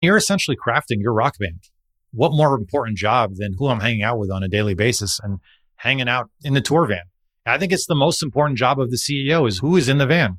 You're essentially crafting your rock band. What more important job than who I'm hanging out with on a daily basis and hanging out in the tour van? I think it's the most important job of the CEO is who is in the van.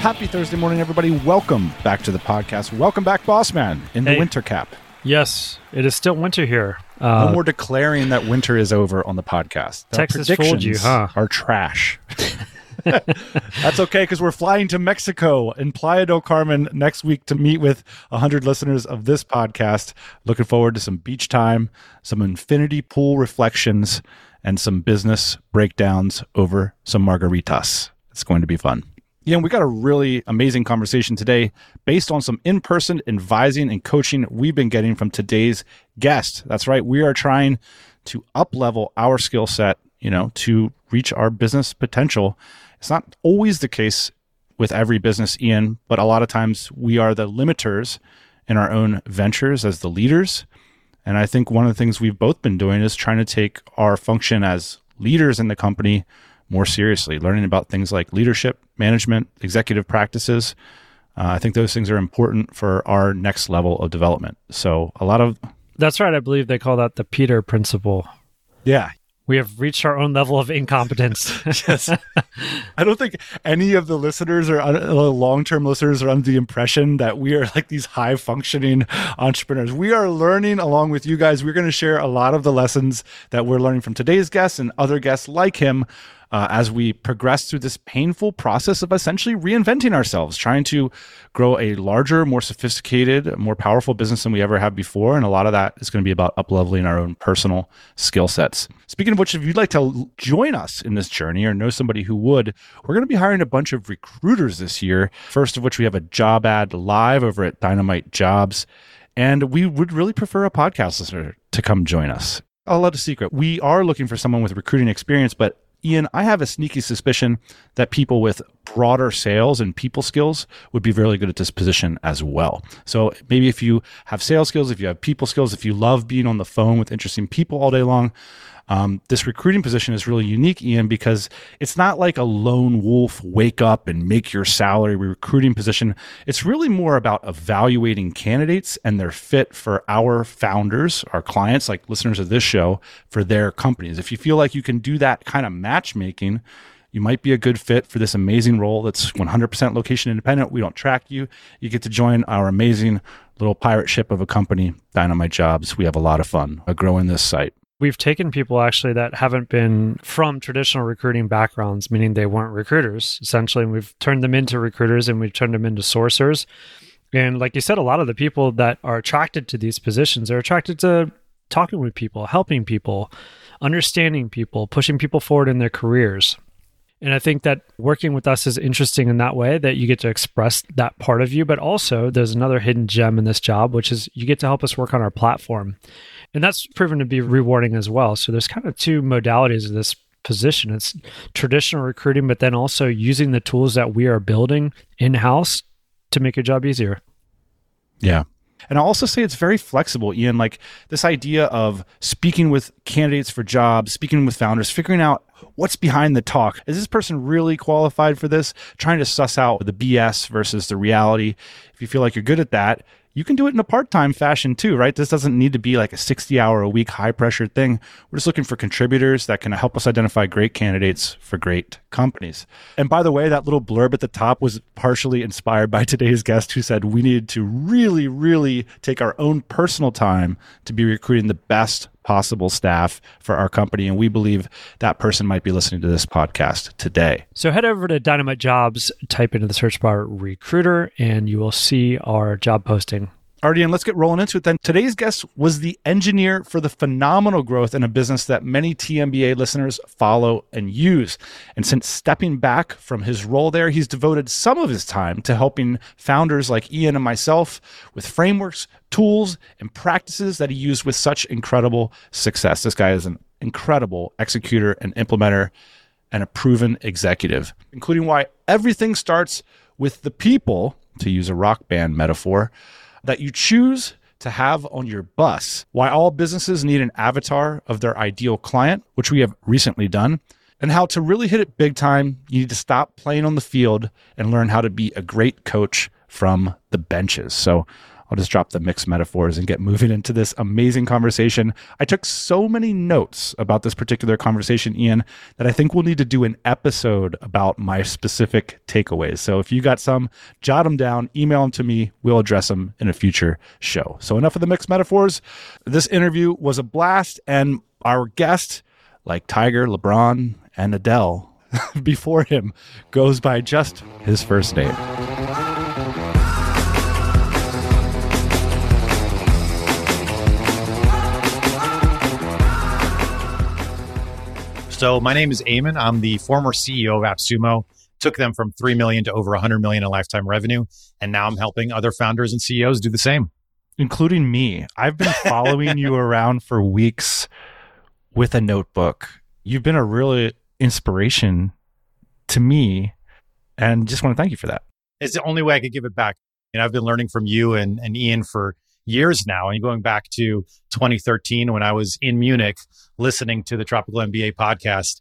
Happy Thursday morning, everybody. Welcome back to the podcast. Welcome back, Boss Man, in the Hey. winter cap. Yes, it is still winter here. No Uh, more declaring that winter is over on the podcast. Our Texas fooled you, predictions huh? Are trash. That's okay because we're flying to Mexico in Playa del Carmen next week to meet with 100 listeners of this podcast. Looking forward to some beach time, some infinity pool reflections, and some business breakdowns over some margaritas. It's going to be fun. Yeah, we got a really amazing conversation today based on some in person advising and coaching we've been getting from today's guest. That's right. We are trying to up level our skill set, you know, to reach our business potential. It's not always the case with every business, Ian, but a lot of times we are the limiters in our own ventures as the leaders. And I think one of the things we've both been doing is trying to take our function as leaders in the company more seriously, learning about things like leadership, management, executive practices. Uh, I think those things are important for our next level of development. So, a lot of, that's right. I believe they call that the Peter principle. yeah, We have reached our own level of incompetence. I don't think any of the listeners or uh, long-term listeners are under the impression that we are like these high-functioning entrepreneurs. We are learning along with you guys. We're going to share a lot of the lessons that we're learning from today's guests and other guests like him uh, as we progress through this painful process of essentially reinventing ourselves, trying to grow a larger, more sophisticated, more powerful business than we ever have before. And a lot of that is going to be about upleveling our own personal skill sets. Speaking of which, if you'd like to join us in this journey or know somebody who would, we're going to be hiring a bunch of recruiters this year. First of which, we have a job ad live over at Dynamite Jobs. And we would really prefer a podcast listener to come join us. I'll let a secret. We are looking for someone with recruiting experience, but Ian, I have a sneaky suspicion that people with broader sales and people skills would be really good at this position as well. So maybe if you have sales skills, if you have people skills, if you love being on the phone with interesting people all day long, um, this recruiting position is really unique, Ian, because it's not like a lone wolf wake up and make your salary recruiting position. It's really more about evaluating candidates and their fit for our founders, our clients, like listeners of this show, for their companies. If you feel like you can do that kind of matchmaking, you might be a good fit for this amazing role that's 100% location independent. We don't track you. You get to join our amazing little pirate ship of a company, Dynamite Jobs. We have a lot of fun growing this site. We've taken people actually that haven't been from traditional recruiting backgrounds, meaning they weren't recruiters, essentially. And we've turned them into recruiters and we've turned them into sourcers. And like you said, a lot of the people that are attracted to these positions are attracted to talking with people, helping people, understanding people, pushing people forward in their careers. And I think that working with us is interesting in that way that you get to express that part of you, but also there's another hidden gem in this job, which is you get to help us work on our platform. And that's proven to be rewarding as well. So there's kind of two modalities of this position it's traditional recruiting, but then also using the tools that we are building in house to make your job easier. Yeah. And I'll also say it's very flexible, Ian. Like this idea of speaking with candidates for jobs, speaking with founders, figuring out what's behind the talk. Is this person really qualified for this? Trying to suss out the BS versus the reality. If you feel like you're good at that, you can do it in a part time fashion too, right? This doesn't need to be like a 60 hour a week high pressure thing. We're just looking for contributors that can help us identify great candidates for great companies. And by the way, that little blurb at the top was partially inspired by today's guest who said we needed to really, really take our own personal time to be recruiting the best possible staff for our company. And we believe that person might be listening to this podcast today. So head over to Dynamite Jobs, type into the search bar recruiter, and you will see our job posting And let's get rolling into it then. Today's guest was the engineer for the phenomenal growth in a business that many TMBA listeners follow and use. And since stepping back from his role there, he's devoted some of his time to helping founders like Ian and myself with frameworks, tools, and practices that he used with such incredible success. This guy is an incredible executor and implementer and a proven executive, including why everything starts with the people, to use a rock band metaphor that you choose to have on your bus. Why all businesses need an avatar of their ideal client, which we have recently done, and how to really hit it big time, you need to stop playing on the field and learn how to be a great coach from the benches. So I'll just drop the mixed metaphors and get moving into this amazing conversation. I took so many notes about this particular conversation, Ian, that I think we'll need to do an episode about my specific takeaways. So if you got some, jot them down, email them to me. We'll address them in a future show. So enough of the mixed metaphors. This interview was a blast, and our guest, like Tiger, LeBron, and Adele, before him, goes by just his first name. So my name is Eamon. I'm the former CEO of AppSumo. Took them from 3 million to over 100 million in lifetime revenue. And now I'm helping other founders and CEOs do the same. Including me. I've been following you around for weeks with a notebook. You've been a really inspiration to me and just want to thank you for that. It's the only way I could give it back. And I've been learning from you and, and Ian for years now. And going back to 2013 when I was in Munich listening to the Tropical MBA podcast,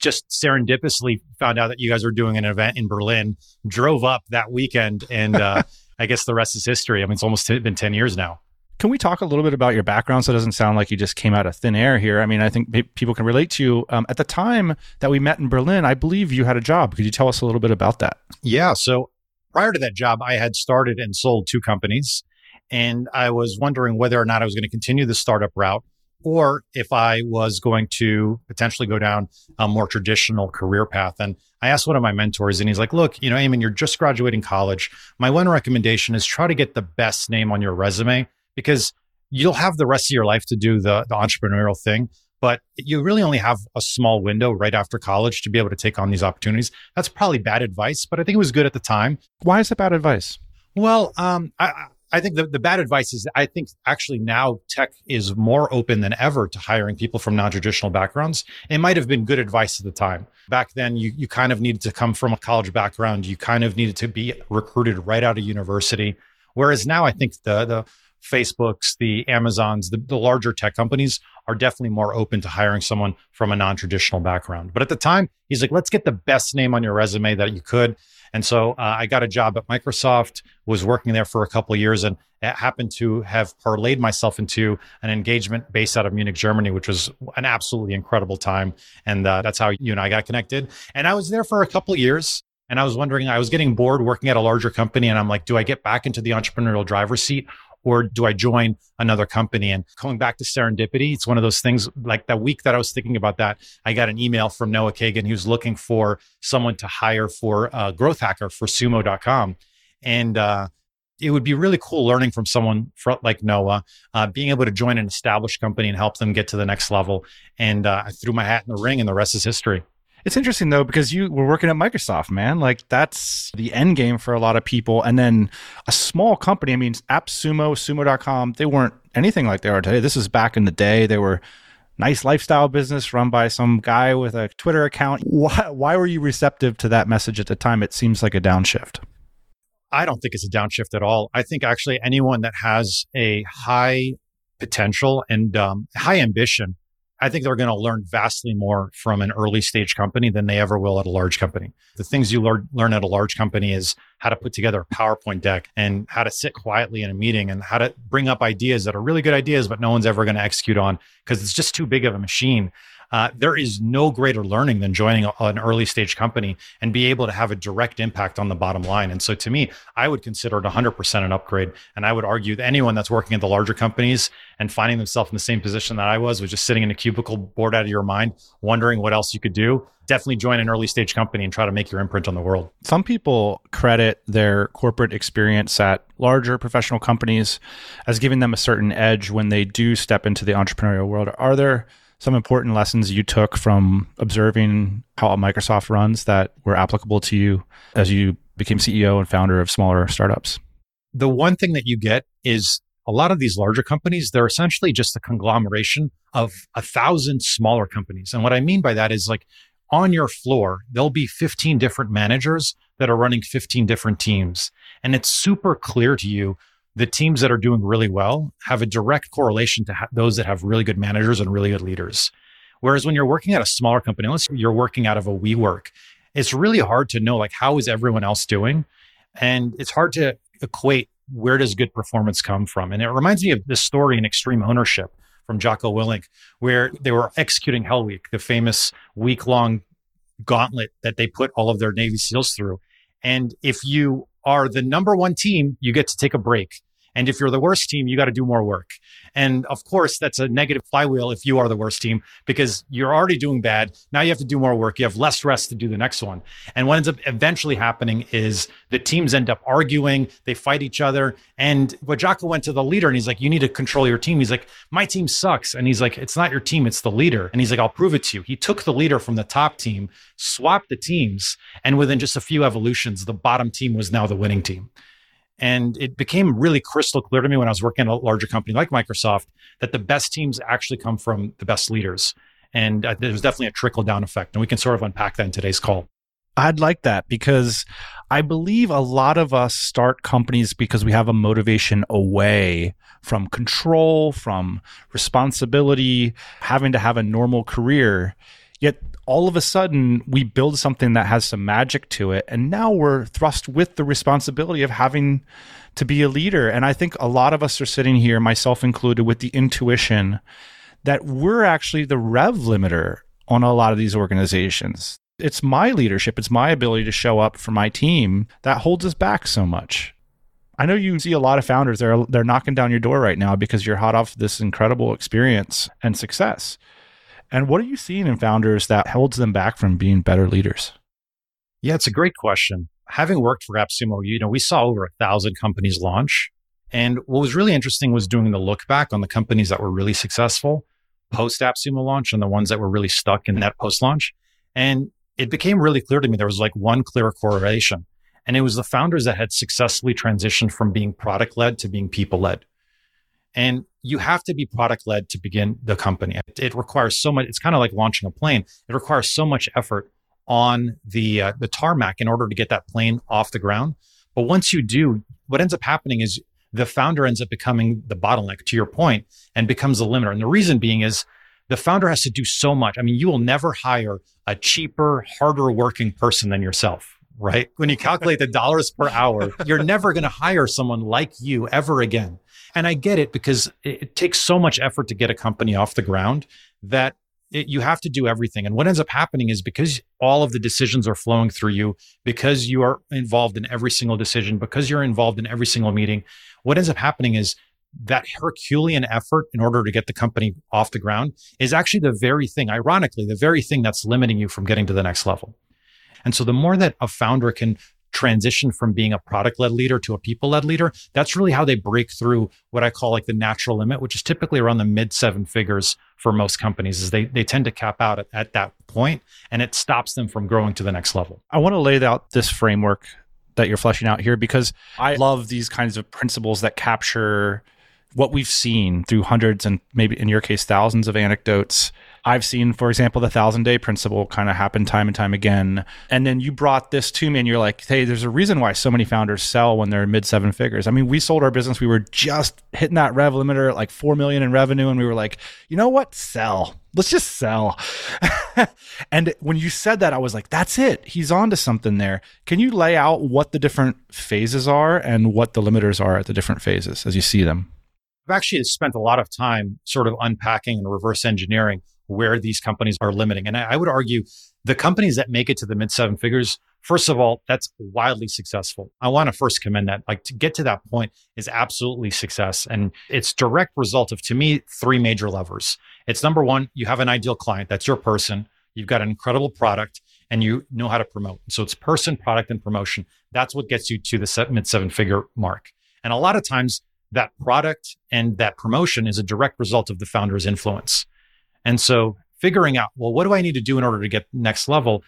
just serendipitously found out that you guys were doing an event in Berlin, drove up that weekend, and uh, I guess the rest is history. I mean, it's almost been 10 years now. Can we talk a little bit about your background so it doesn't sound like you just came out of thin air here? I mean, I think people can relate to you. Um, at the time that we met in Berlin, I believe you had a job. Could you tell us a little bit about that? Yeah. So prior to that job, I had started and sold two companies. And I was wondering whether or not I was going to continue the startup route or if I was going to potentially go down a more traditional career path. And I asked one of my mentors, and he's like, Look, you know, Eamon, you're just graduating college. My one recommendation is try to get the best name on your resume because you'll have the rest of your life to do the, the entrepreneurial thing. But you really only have a small window right after college to be able to take on these opportunities. That's probably bad advice, but I think it was good at the time. Why is it bad advice? Well, um, I, I think the, the bad advice is I think actually now tech is more open than ever to hiring people from non-traditional backgrounds. It might have been good advice at the time. Back then, you, you kind of needed to come from a college background. You kind of needed to be recruited right out of university. Whereas now I think the, the Facebooks, the Amazons, the, the larger tech companies are definitely more open to hiring someone from a non-traditional background. But at the time, he's like, let's get the best name on your resume that you could. And so uh, I got a job at Microsoft, was working there for a couple years, and it happened to have parlayed myself into an engagement based out of Munich, Germany, which was an absolutely incredible time. And uh, that's how you and I got connected. And I was there for a couple years. And I was wondering, I was getting bored working at a larger company. And I'm like, do I get back into the entrepreneurial driver's seat or do I join another company? And going back to serendipity, it's one of those things like that week that I was thinking about that, I got an email from Noah Kagan. Was looking for someone to hire for a growth hacker for sumo.com. And, uh, it would be really cool learning from someone like Noah, uh, being able to join an established company and help them get to the next level. And uh, I threw my hat in the ring, and the rest is history. It's interesting though because you were working at Microsoft, man. Like that's the end game for a lot of people. And then a small company. I mean, AppSumo, Sumo.com. They weren't anything like they are today. This is back in the day. They were nice lifestyle business run by some guy with a Twitter account. Why, why were you receptive to that message at the time? It seems like a downshift. I don't think it's a downshift at all. I think actually anyone that has a high potential and um, high ambition I think they're going to learn vastly more from an early stage company than they ever will at a large company. The things you learn, learn at a large company is how to put together a PowerPoint deck and how to sit quietly in a meeting and how to bring up ideas that are really good ideas, but no one's ever going to execute on because it's just too big of a machine. Uh, there is no greater learning than joining a, an early stage company and be able to have a direct impact on the bottom line. And so to me, I would consider it 100% an upgrade. And I would argue that anyone that's working at the larger companies and finding themselves in the same position that I was, was just sitting in a cubicle bored out of your mind, wondering what else you could do, definitely join an early stage company and try to make your imprint on the world. Some people credit their corporate experience at larger professional companies as giving them a certain edge when they do step into the entrepreneurial world. Are there some important lessons you took from observing how Microsoft runs that were applicable to you as you became CEO and founder of smaller startups? The one thing that you get is a lot of these larger companies, they're essentially just a conglomeration of a thousand smaller companies. And what I mean by that is like on your floor, there'll be 15 different managers that are running 15 different teams. And it's super clear to you the teams that are doing really well have a direct correlation to ha- those that have really good managers and really good leaders. Whereas when you're working at a smaller company, unless you're working out of a WeWork, it's really hard to know like how is everyone else doing, and it's hard to equate where does good performance come from. And it reminds me of this story in Extreme Ownership from Jocko Willink, where they were executing Hell Week, the famous week long gauntlet that they put all of their Navy SEALs through. And if you are the number one team, you get to take a break. And if you're the worst team, you got to do more work. And of course, that's a negative flywheel if you are the worst team because you're already doing bad. Now you have to do more work. You have less rest to do the next one. And what ends up eventually happening is the teams end up arguing, they fight each other. And Jocko went to the leader and he's like, You need to control your team. He's like, My team sucks. And he's like, It's not your team, it's the leader. And he's like, I'll prove it to you. He took the leader from the top team, swapped the teams, and within just a few evolutions, the bottom team was now the winning team. And it became really crystal clear to me when I was working at a larger company like Microsoft that the best teams actually come from the best leaders. And uh, there's definitely a trickle down effect. And we can sort of unpack that in today's call. I'd like that because I believe a lot of us start companies because we have a motivation away from control, from responsibility, having to have a normal career. Yet all of a sudden we build something that has some magic to it and now we're thrust with the responsibility of having to be a leader. And i think a lot of us are sitting here myself included with the intuition that we're actually the rev limiter on a lot of these organizations. It's my leadership it's my ability to show up for my team that holds us back so much. I know you see a lot of founders they're they're knocking down your door right now because you're hot off this incredible experience and success. And what are you seeing in founders that holds them back from being better leaders? Yeah, it's a great question. Having worked for AppSumo, you know, we saw over a thousand companies launch. And what was really interesting was doing the look back on the companies that were really successful post AppSumo launch and the ones that were really stuck in that post launch. And it became really clear to me there was like one clear correlation. And it was the founders that had successfully transitioned from being product led to being people led. And you have to be product led to begin the company. It, it, requires so much. It's kind of like launching a plane. It requires so much effort on the uh, the tarmac in order to get that plane off the ground. But once you do, what ends up happening is the founder ends up becoming the bottleneck to your point and becomes the limiter. And the reason being is the founder has to do so much. I mean, you will never hire a cheaper, harder working person than yourself, right? When you calculate the dollars per hour, you're never going to hire someone like you ever again. And I get it because it, it takes so much effort to get a company off the ground that it, you have to do everything. And what ends up happening is because all of the decisions are flowing through you, because you are involved in every single decision, because you're involved in every single meeting, what ends up happening is that Herculean effort in order to get the company off the ground is actually the very thing, ironically, the very thing that's limiting you from getting to the next level. And so the more that a founder can transition from being a product led leader to a people led leader, that's really how they break through what I call like the natural limit, which is typically around the mid seven figures for most companies is they, they tend to cap out at, at that point and it stops them from growing to the next level. I want to lay out this framework that you're fleshing out here because I love these kinds of principles that capture what we've seen through hundreds and maybe in your case thousands of anecdotes I've seen, for example, the thousand day principle kind of happen time and time again. And then you brought this to me and you're like, hey, there's a reason why so many founders sell when they're mid seven figures. I mean, we sold our business. We were just hitting that rev limiter at like 4 million in revenue. And we were like, you know what? Sell. Let's just sell. and when you said that, I was like, that's it. He's on to something there. Can you lay out what the different phases are and what the limiters are at the different phases as you see them? I've actually spent a lot of time sort of unpacking and reverse engineering where these companies are limiting. And I, would argue the companies that make it to the mid seven figures, first of all, that's wildly successful. I want to first commend that. Like to get to that point is absolutely success. And it's direct result of, to me, three major levers. It's number one, you have an ideal client. That's your person. You've got an incredible product and you know how to promote. So it's person, product, and promotion. That's what gets you to the mid seven figure mark. And a lot of times that product and that promotion is a direct result of the founder's influence. And so figuring out, well, what do I need to do in order to get next level?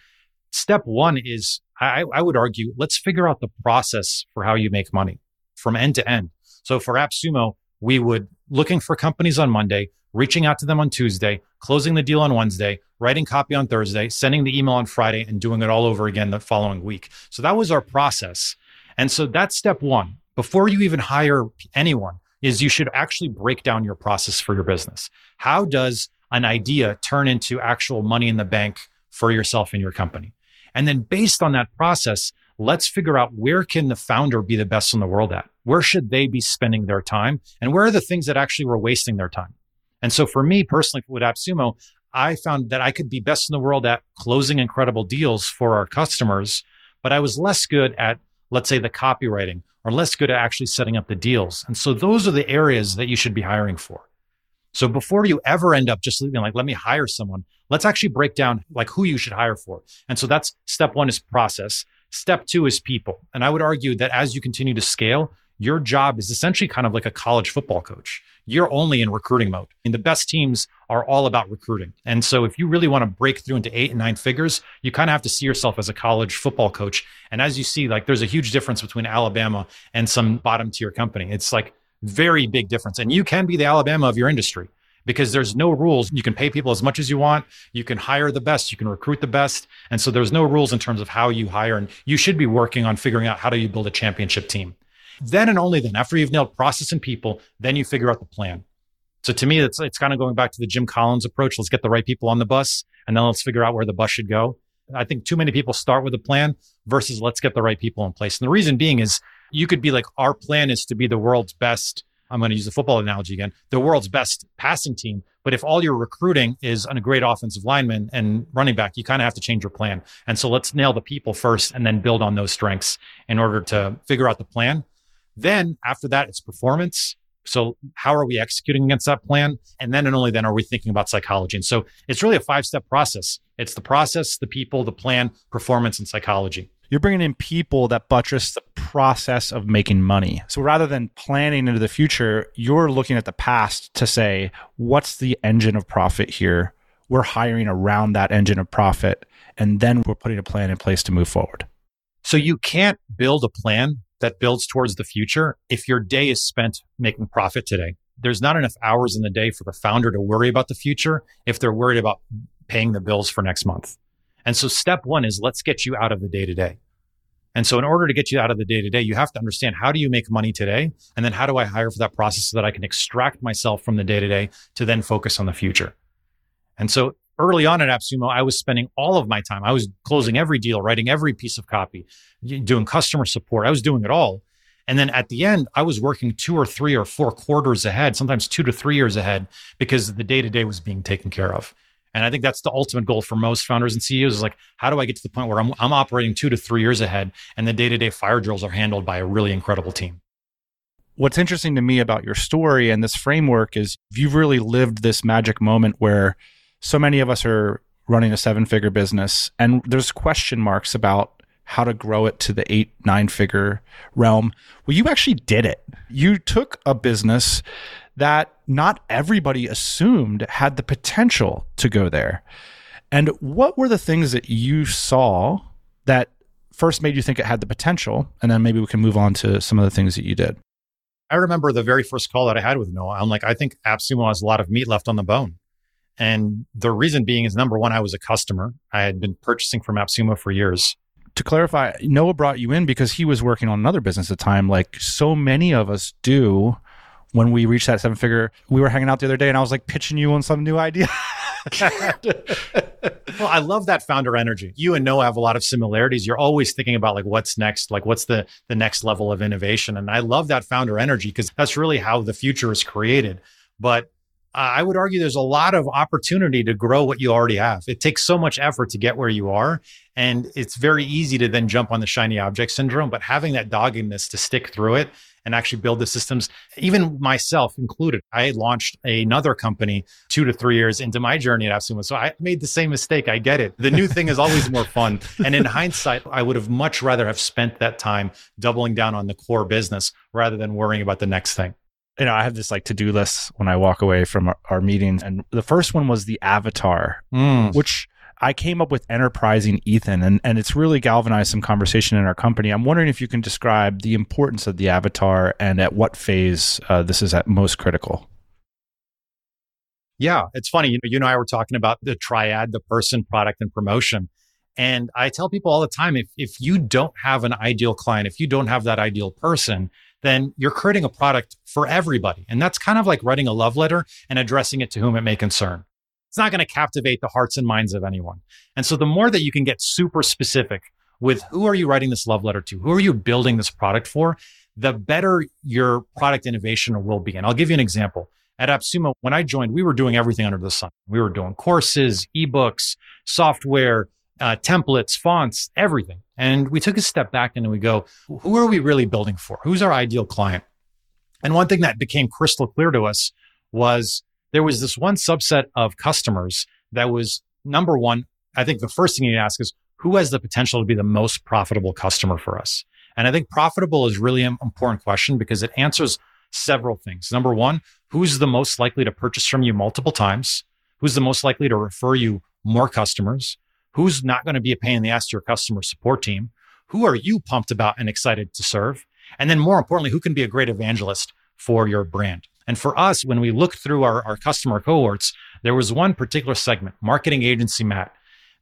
Step one is I, I would argue, let's figure out the process for how you make money from end to end. So for AppSumo, we would looking for companies on Monday, reaching out to them on Tuesday, closing the deal on Wednesday, writing copy on Thursday, sending the email on Friday, and doing it all over again the following week. So that was our process. And so that's step one. Before you even hire anyone, is you should actually break down your process for your business. How does an idea turn into actual money in the bank for yourself and your company? And then based on that process, let's figure out where can the founder be the best in the world at? Where should they be spending their time? And where are the things that actually were wasting their time? And so for me personally, with AppSumo, I found that I could be best in the world at closing incredible deals for our customers, but I was less good at, let's say, the copywriting or less good at actually setting up the deals. And so those are the areas that you should be hiring for. So before you ever end up just leaving, like, let me hire someone, let's actually break down like who you should hire for. And so that's step one is process. Step two is people. And I would argue that as you continue to scale, your job is essentially kind of like a college football coach. You're only in recruiting mode. And the best teams are all about recruiting. And so if you really want to break through into eight and nine figures, you kind of have to see yourself as a college football coach. And as you see, like there's a huge difference between Alabama and some bottom tier company. It's like very big difference. And you can be the Alabama of your industry because there's no rules. You can pay people as much as you want. You can hire the best. You can recruit the best. And so there's no rules in terms of how you hire. And you should be working on figuring out how do you build a championship team. Then and only then, after you've nailed process and people, then you figure out the plan. So to me, it's, it's kind of going back to the Jim Collins approach. Let's get the right people on the bus and then let's figure out where the bus should go. I think too many people start with a plan versus let's get the right people in place. And the reason being is you could be like, our plan is to be the world's best. I'm going to use the football analogy again, the world's best passing team. But if all you're recruiting is on a great offensive lineman and running back, you kind of have to change your plan. And so let's nail the people first and then build on those strengths in order to figure out the plan. Then after that, it's performance. So how are we executing against that plan? And then and only then are we thinking about psychology. And so it's really a five step process. It's the process, the people, the plan, performance, and psychology. You're bringing in people that buttress the process of making money. So rather than planning into the future, you're looking at the past to say, what's the engine of profit here? We're hiring around that engine of profit. And then we're putting a plan in place to move forward. So you can't build a plan that builds towards the future if your day is spent making profit today. There's not enough hours in the day for the founder to worry about the future if they're worried about paying the bills for next month. And so step one is let's get you out of the day to day. And so in order to get you out of the day to day, you have to understand how do you make money today? And then how do I hire for that process so that I can extract myself from the day to day to then focus on the future? And so early on at AppSumo, I was spending all of my time. I was closing every deal, writing every piece of copy, doing customer support. I was doing it all. And then at the end, I was working two or three or four quarters ahead, sometimes two to three years ahead, because the day to day was being taken care of. And I think that's the ultimate goal for most founders and CEOs is like, how do I get to the point where I'm, I'm operating two to three years ahead and the day to day fire drills are handled by a really incredible team? What's interesting to me about your story and this framework is you've really lived this magic moment where so many of us are running a seven figure business and there's question marks about how to grow it to the eight, nine figure realm. Well, you actually did it. You took a business that not everybody assumed had the potential to go there. And what were the things that you saw that first made you think it had the potential? And then maybe we can move on to some of the things that you did. I remember the very first call that I had with Noah. I'm like, I think AppSumo has a lot of meat left on the bone. And the reason being is number one, I was a customer. I had been purchasing from AppSumo for years. To clarify, Noah brought you in because he was working on another business at the time, like so many of us do when we reach that seven figure. We were hanging out the other day and I was like pitching you on some new idea. well, I love that founder energy. You and Noah have a lot of similarities. You're always thinking about like what's next, like what's the the next level of innovation. And I love that founder energy because that's really how the future is created. But Uh, I would argue there's a lot of opportunity to grow what you already have. It takes so much effort to get where you are. And it's very easy to then jump on the shiny object syndrome. But having that doggedness to stick through it and actually build the systems, even myself included, I launched another company two to three years into my journey at AppSumo. So I made the same mistake. I get it. The new thing is always more fun. And in hindsight, I would have much rather have spent that time doubling down on the core business rather than worrying about the next thing you know, I have this like to do list when I walk away from our, our meetings. And the first one was the avatar, mm. which I came up with enterprising Ethan, and, and it's really galvanized some conversation in our company. I'm wondering if you can describe the importance of the avatar and at what phase uh, this is at most critical. Yeah, it's funny. You know, you and I were talking about the triad, the person, product, and promotion. And I tell people all the time if, if you don't have an ideal client, if you don't have that ideal person, then you're creating a product for everybody. And that's kind of like writing a love letter and addressing it to whom it may concern. It's not going to captivate the hearts and minds of anyone. And so the more that you can get super specific with who are you writing this love letter to? Who are you building this product for? The better your product innovation will be. And I'll give you an example. At AppSumo, when I joined, we were doing everything under the sun. We were doing courses, ebooks, software, uh, templates, fonts, everything. And we took a step back and we go, who are we really building for? Who's our ideal client? And one thing that became crystal clear to us was there was this one subset of customers that was number one. I think the first thing you ask is who has the potential to be the most profitable customer for us? And I think profitable is really an important question because it answers several things. Number one, who's the most likely to purchase from you multiple times? Who's the most likely to refer you more customers? Who's not going to be a pain in the ass to your customer support team? Who are you pumped about and excited to serve? And then more importantly, who can be a great evangelist for your brand? And for us, when we looked through our, our customer cohorts, there was one particular segment, marketing agency Matt.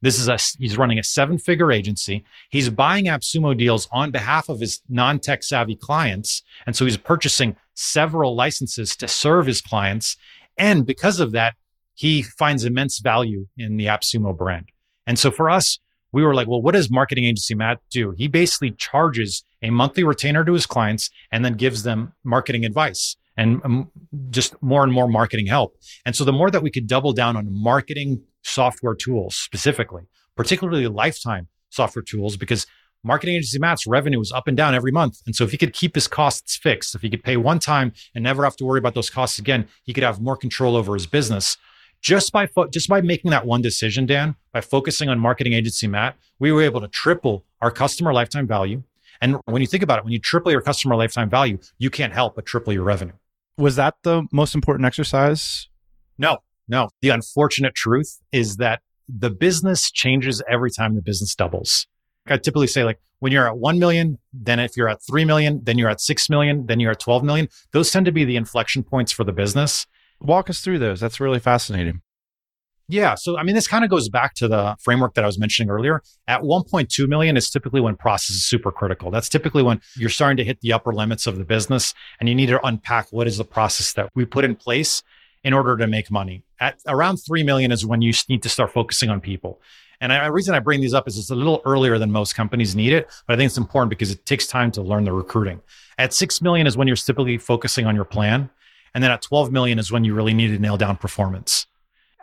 This is a, he's running a seven figure agency. He's buying AppSumo deals on behalf of his non tech savvy clients. And so he's purchasing several licenses to serve his clients. And because of that, he finds immense value in the AppSumo brand. And so for us, we were like, well, what does marketing agency Matt do? He basically charges a monthly retainer to his clients and then gives them marketing advice and um, just more and more marketing help. And so the more that we could double down on marketing software tools specifically, particularly lifetime software tools, because marketing agency Matt's revenue was up and down every month. And so if he could keep his costs fixed, if he could pay one time and never have to worry about those costs again, he could have more control over his business just by fo- just by making that one decision, Dan, by focusing on marketing agency Matt, we were able to triple our customer lifetime value. And when you think about it, when you triple your customer lifetime value, you can't help but triple your revenue. Was that the most important exercise? No, no. The unfortunate truth is that the business changes every time the business doubles. I typically say like when you're at 1 million, then if you're at 3 million, then you're at 6 million, then you're at 12 million. Those tend to be the inflection points for the business. Walk us through those. That's really fascinating. Yeah. So, I mean, this kind of goes back to the framework that I was mentioning earlier. At 1.2 million is typically when process is super critical. That's typically when you're starting to hit the upper limits of the business and you need to unpack what is the process that we put in place in order to make money. At around 3 million is when you need to start focusing on people. And the reason I bring these up is it's a little earlier than most companies need it, but I think it's important because it takes time to learn the recruiting. At 6 million is when you're typically focusing on your plan. And then at 12 million is when you really need to nail down performance.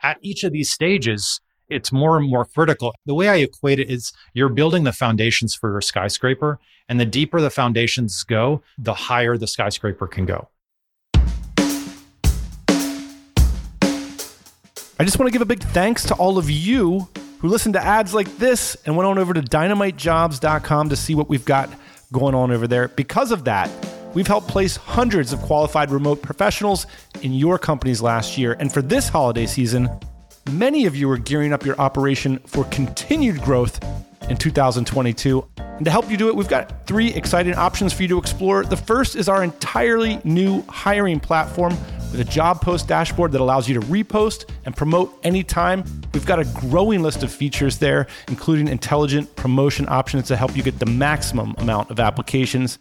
At each of these stages, it's more and more critical. The way I equate it is you're building the foundations for your skyscraper. And the deeper the foundations go, the higher the skyscraper can go. I just want to give a big thanks to all of you who listened to ads like this and went on over to dynamitejobs.com to see what we've got going on over there. Because of that, We've helped place hundreds of qualified remote professionals in your companies last year. And for this holiday season, many of you are gearing up your operation for continued growth in 2022. And to help you do it, we've got three exciting options for you to explore. The first is our entirely new hiring platform with a job post dashboard that allows you to repost and promote anytime. We've got a growing list of features there, including intelligent promotion options to help you get the maximum amount of applications.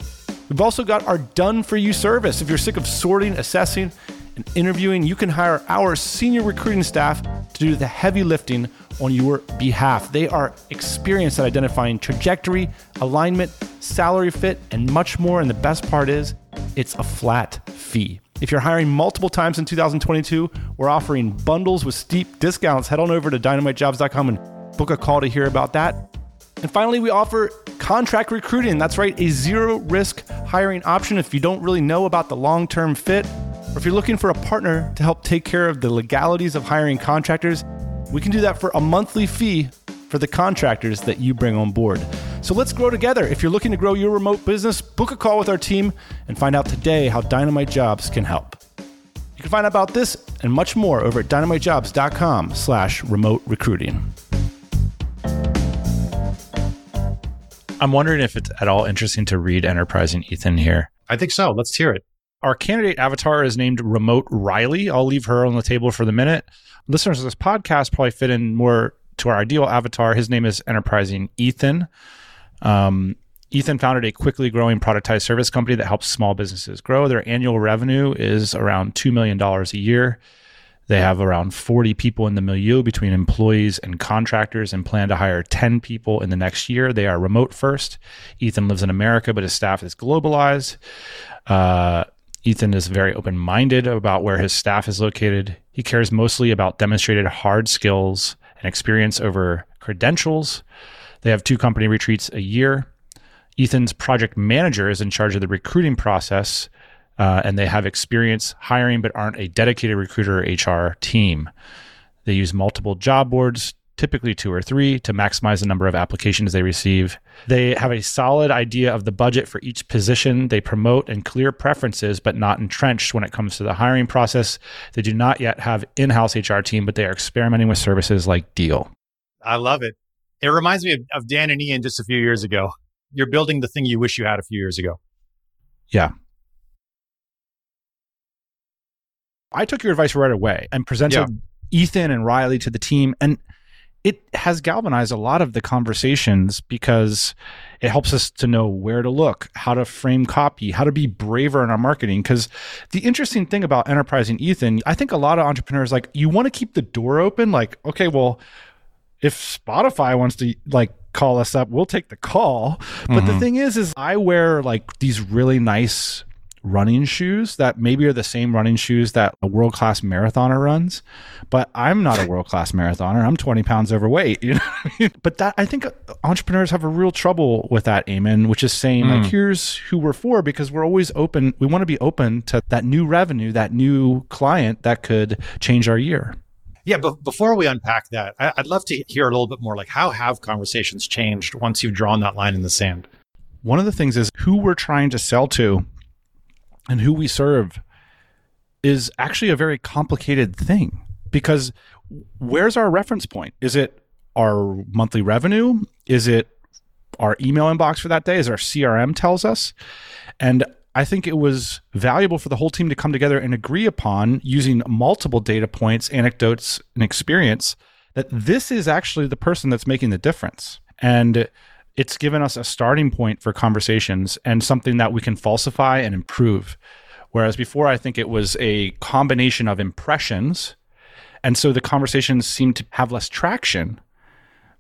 We've also got our done for you service. If you're sick of sorting, assessing, and interviewing, you can hire our senior recruiting staff to do the heavy lifting on your behalf. They are experienced at identifying trajectory, alignment, salary fit, and much more. And the best part is, it's a flat fee. If you're hiring multiple times in 2022, we're offering bundles with steep discounts. Head on over to dynamitejobs.com and book a call to hear about that. And finally, we offer contract recruiting. That's right, a zero risk hiring option if you don't really know about the long term fit, or if you're looking for a partner to help take care of the legalities of hiring contractors. We can do that for a monthly fee for the contractors that you bring on board. So let's grow together. If you're looking to grow your remote business, book a call with our team and find out today how Dynamite Jobs can help. You can find out about this and much more over at dynamitejobs.com slash remote recruiting. I'm wondering if it's at all interesting to read Enterprising Ethan here. I think so. Let's hear it. Our candidate avatar is named Remote Riley. I'll leave her on the table for the minute. Listeners of this podcast probably fit in more to our ideal avatar. His name is Enterprising Ethan. Um, Ethan founded a quickly growing productized service company that helps small businesses grow. Their annual revenue is around $2 million a year. They have around 40 people in the milieu between employees and contractors and plan to hire 10 people in the next year. They are remote first. Ethan lives in America, but his staff is globalized. Uh, Ethan is very open minded about where his staff is located. He cares mostly about demonstrated hard skills and experience over credentials. They have two company retreats a year. Ethan's project manager is in charge of the recruiting process uh, and they have experience hiring but aren't a dedicated recruiter or HR team. They use multiple job boards, typically two or three, to maximize the number of applications they receive. They have a solid idea of the budget for each position. They promote and clear preferences, but not entrenched when it comes to the hiring process. They do not yet have in-house HR team, but they are experimenting with services like Deel. I love it. It reminds me of, of Dan and Ian just a few years ago. You're building the thing you wish you had a few years ago. Yeah. I took your advice right away and presented yeah. Ethan and Riley to the team. And it has galvanized a lot of the conversations because it helps us to know where to look, how to frame copy, how to be braver in our marketing. Because the interesting thing about enterprising Ethan, I think a lot of entrepreneurs like you want to keep the door open. Like, okay, well, if Spotify wants to like call us up, we'll take the call. But mm-hmm. the thing is, is I wear like these really nice running shoes that maybe are the same running shoes that a world class marathoner runs, but I'm not a world class marathoner. I'm 20 pounds overweight. You know, I mean? but that I think entrepreneurs have a real trouble with that, Eamon, which is saying mm. like, here's who we're for because we're always open. We want to be open to that new revenue, that new client that could change our year. Yeah, but before we unpack that, I'd love to hear a little bit more. Like, how have conversations changed once you've drawn that line in the sand? One of the things is who we're trying to sell to and who we serve is actually a very complicated thing because where's our reference point? Is it our monthly revenue? Is it our email inbox for that day? Is our CRM tells us? And I think it was valuable for the whole team to come together and agree upon using multiple data points, anecdotes, and experience that this is actually the person that's making the difference. And it's given us a starting point for conversations and something that we can falsify and improve. Whereas before, I think it was a combination of impressions. And so the conversations seem to have less traction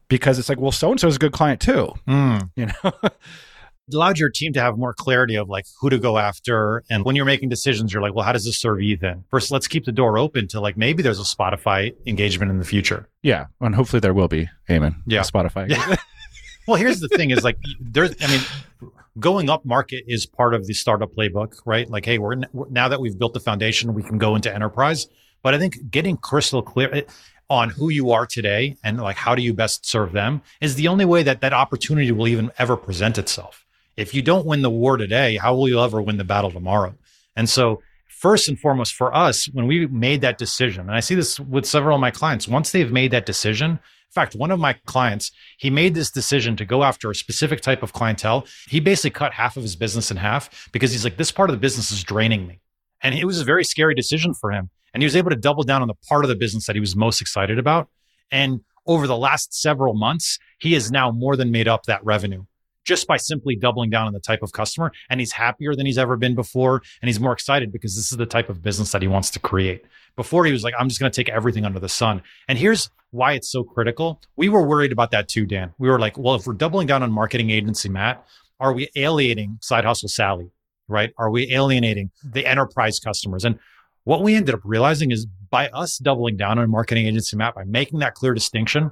because it's like, well, so and so is a good client too. Mm. You know? it allowed your team to have more clarity of like who to go after. And when you're making decisions, you're like, well, how does this serve Ethan? First, let's keep the door open to like maybe there's a Spotify engagement in the future. Yeah. And hopefully there will be. Amen. Yeah. Spotify. Yeah. Well, here's the thing: is like there's, I mean, going up market is part of the startup playbook, right? Like, hey, we're now that we've built the foundation, we can go into enterprise. But I think getting crystal clear eh, on who you are today and like how do you best serve them is the only way that that opportunity will even ever present itself. If you don't win the war today, how will you ever win the battle tomorrow? And so, first and foremost, for us, when we made that decision, and I see this with several of my clients, once they've made that decision, in fact, one of my clients, he made this decision to go after a specific type of clientele. He basically cut half of his business in half because he's like, this part of the business is draining me. And it was a very scary decision for him. And he was able to double down on the part of the business that he was most excited about. And over the last several months, he has now more than made up that revenue just by simply doubling down on the type of customer. And he's happier than he's ever been before. And he's more excited because this is the type of business that he wants to create. Before he was like, I'm just going to take everything under the sun. And here's why it's so critical. We were worried about that too, Dan. We were like, well, if we're doubling down on marketing agency Matt, are we alienating side hustle Sally? right? Are we alienating the enterprise customers? And what we ended up realizing is by us doubling down on marketing agency Matt, by making that clear distinction,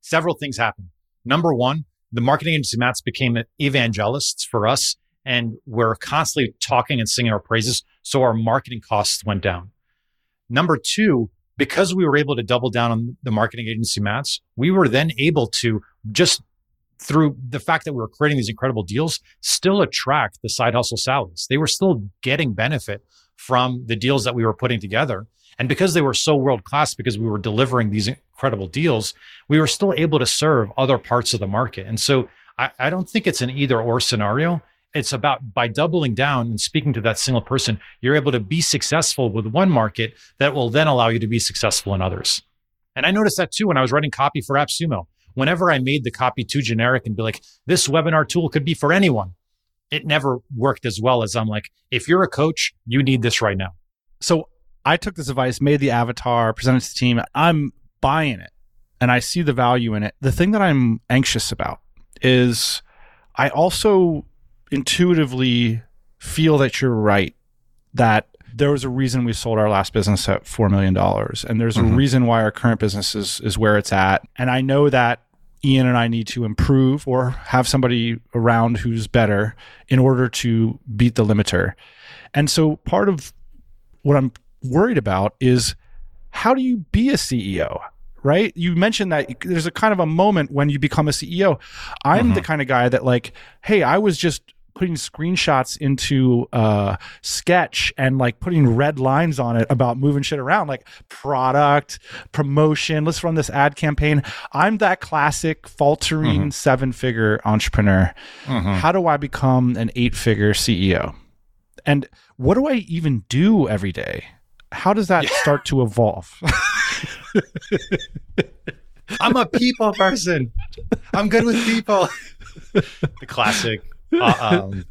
several things happened. Number one, the marketing agency Matts became evangelists for us and we're constantly talking and singing our praises. So our marketing costs went down. Number two, because we were able to double down on the marketing agency Matts, we were then able to just through the fact that we were creating these incredible deals, still attract the side hustle Sallys. They were still getting benefit from the deals that we were putting together. And because they were so world class, because we were delivering these incredible deals, we were still able to serve other parts of the market. And so I, I don't think it's an either or scenario. It's about by doubling down and speaking to that single person, you're able to be successful with one market that will then allow you to be successful in others. And I noticed that too when I was writing copy for AppSumo. Whenever I made the copy too generic and be like, this webinar tool could be for anyone, it never worked as well as I'm like, if you're a coach, you need this right now. So I took this advice, made the avatar, presented to the team. I'm buying it and I see the value in it. The thing that I'm anxious about is I also intuitively feel that you're right that there was a reason we sold our last business at $4 million. And there's mm-hmm. a reason why our current business is, is where it's at. And I know that Ian and I need to improve or have somebody around who's better in order to beat the limiter. And so part of what I'm worried about is how do you be a CEO? Right? You mentioned that there's a kind of a moment when you become a CEO. I'm mm-hmm. the kind of guy that like, hey, I was just putting screenshots into uh sketch and like putting red lines on it about moving shit around like product promotion let's run this ad campaign. I'm that classic faltering mm-hmm. seven figure entrepreneur. Mm-hmm. how do i become an eight figure ceo and what do i even do every day? How does that yeah. start to evolve? I'm a people person. I'm good with people. The classic uh, um,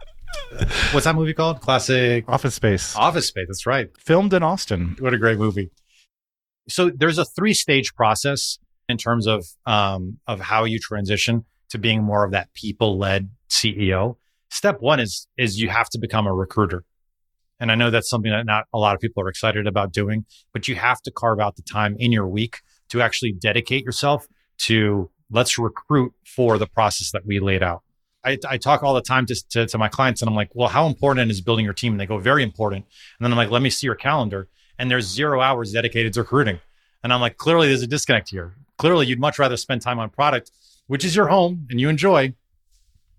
what's that movie called? Classic Office Space. Office Space. That's right. Filmed in Austin. What a great movie. So there's a three stage process in terms of um, of how you transition to being more of that people led CEO. Step one is is you have to become a recruiter. And I know that's something that not a lot of people are excited about doing, but you have to carve out the time in your week to actually dedicate yourself to let's recruit for the process that we laid out. I, I talk all the time to, to, to my clients and I'm like, well, how important is building your team? And they go, very important. And then I'm like, let me see your calendar. And there's zero hours dedicated to recruiting. And I'm like, clearly there's a disconnect here. Clearly you'd much rather spend time on product, which is your home and you enjoy,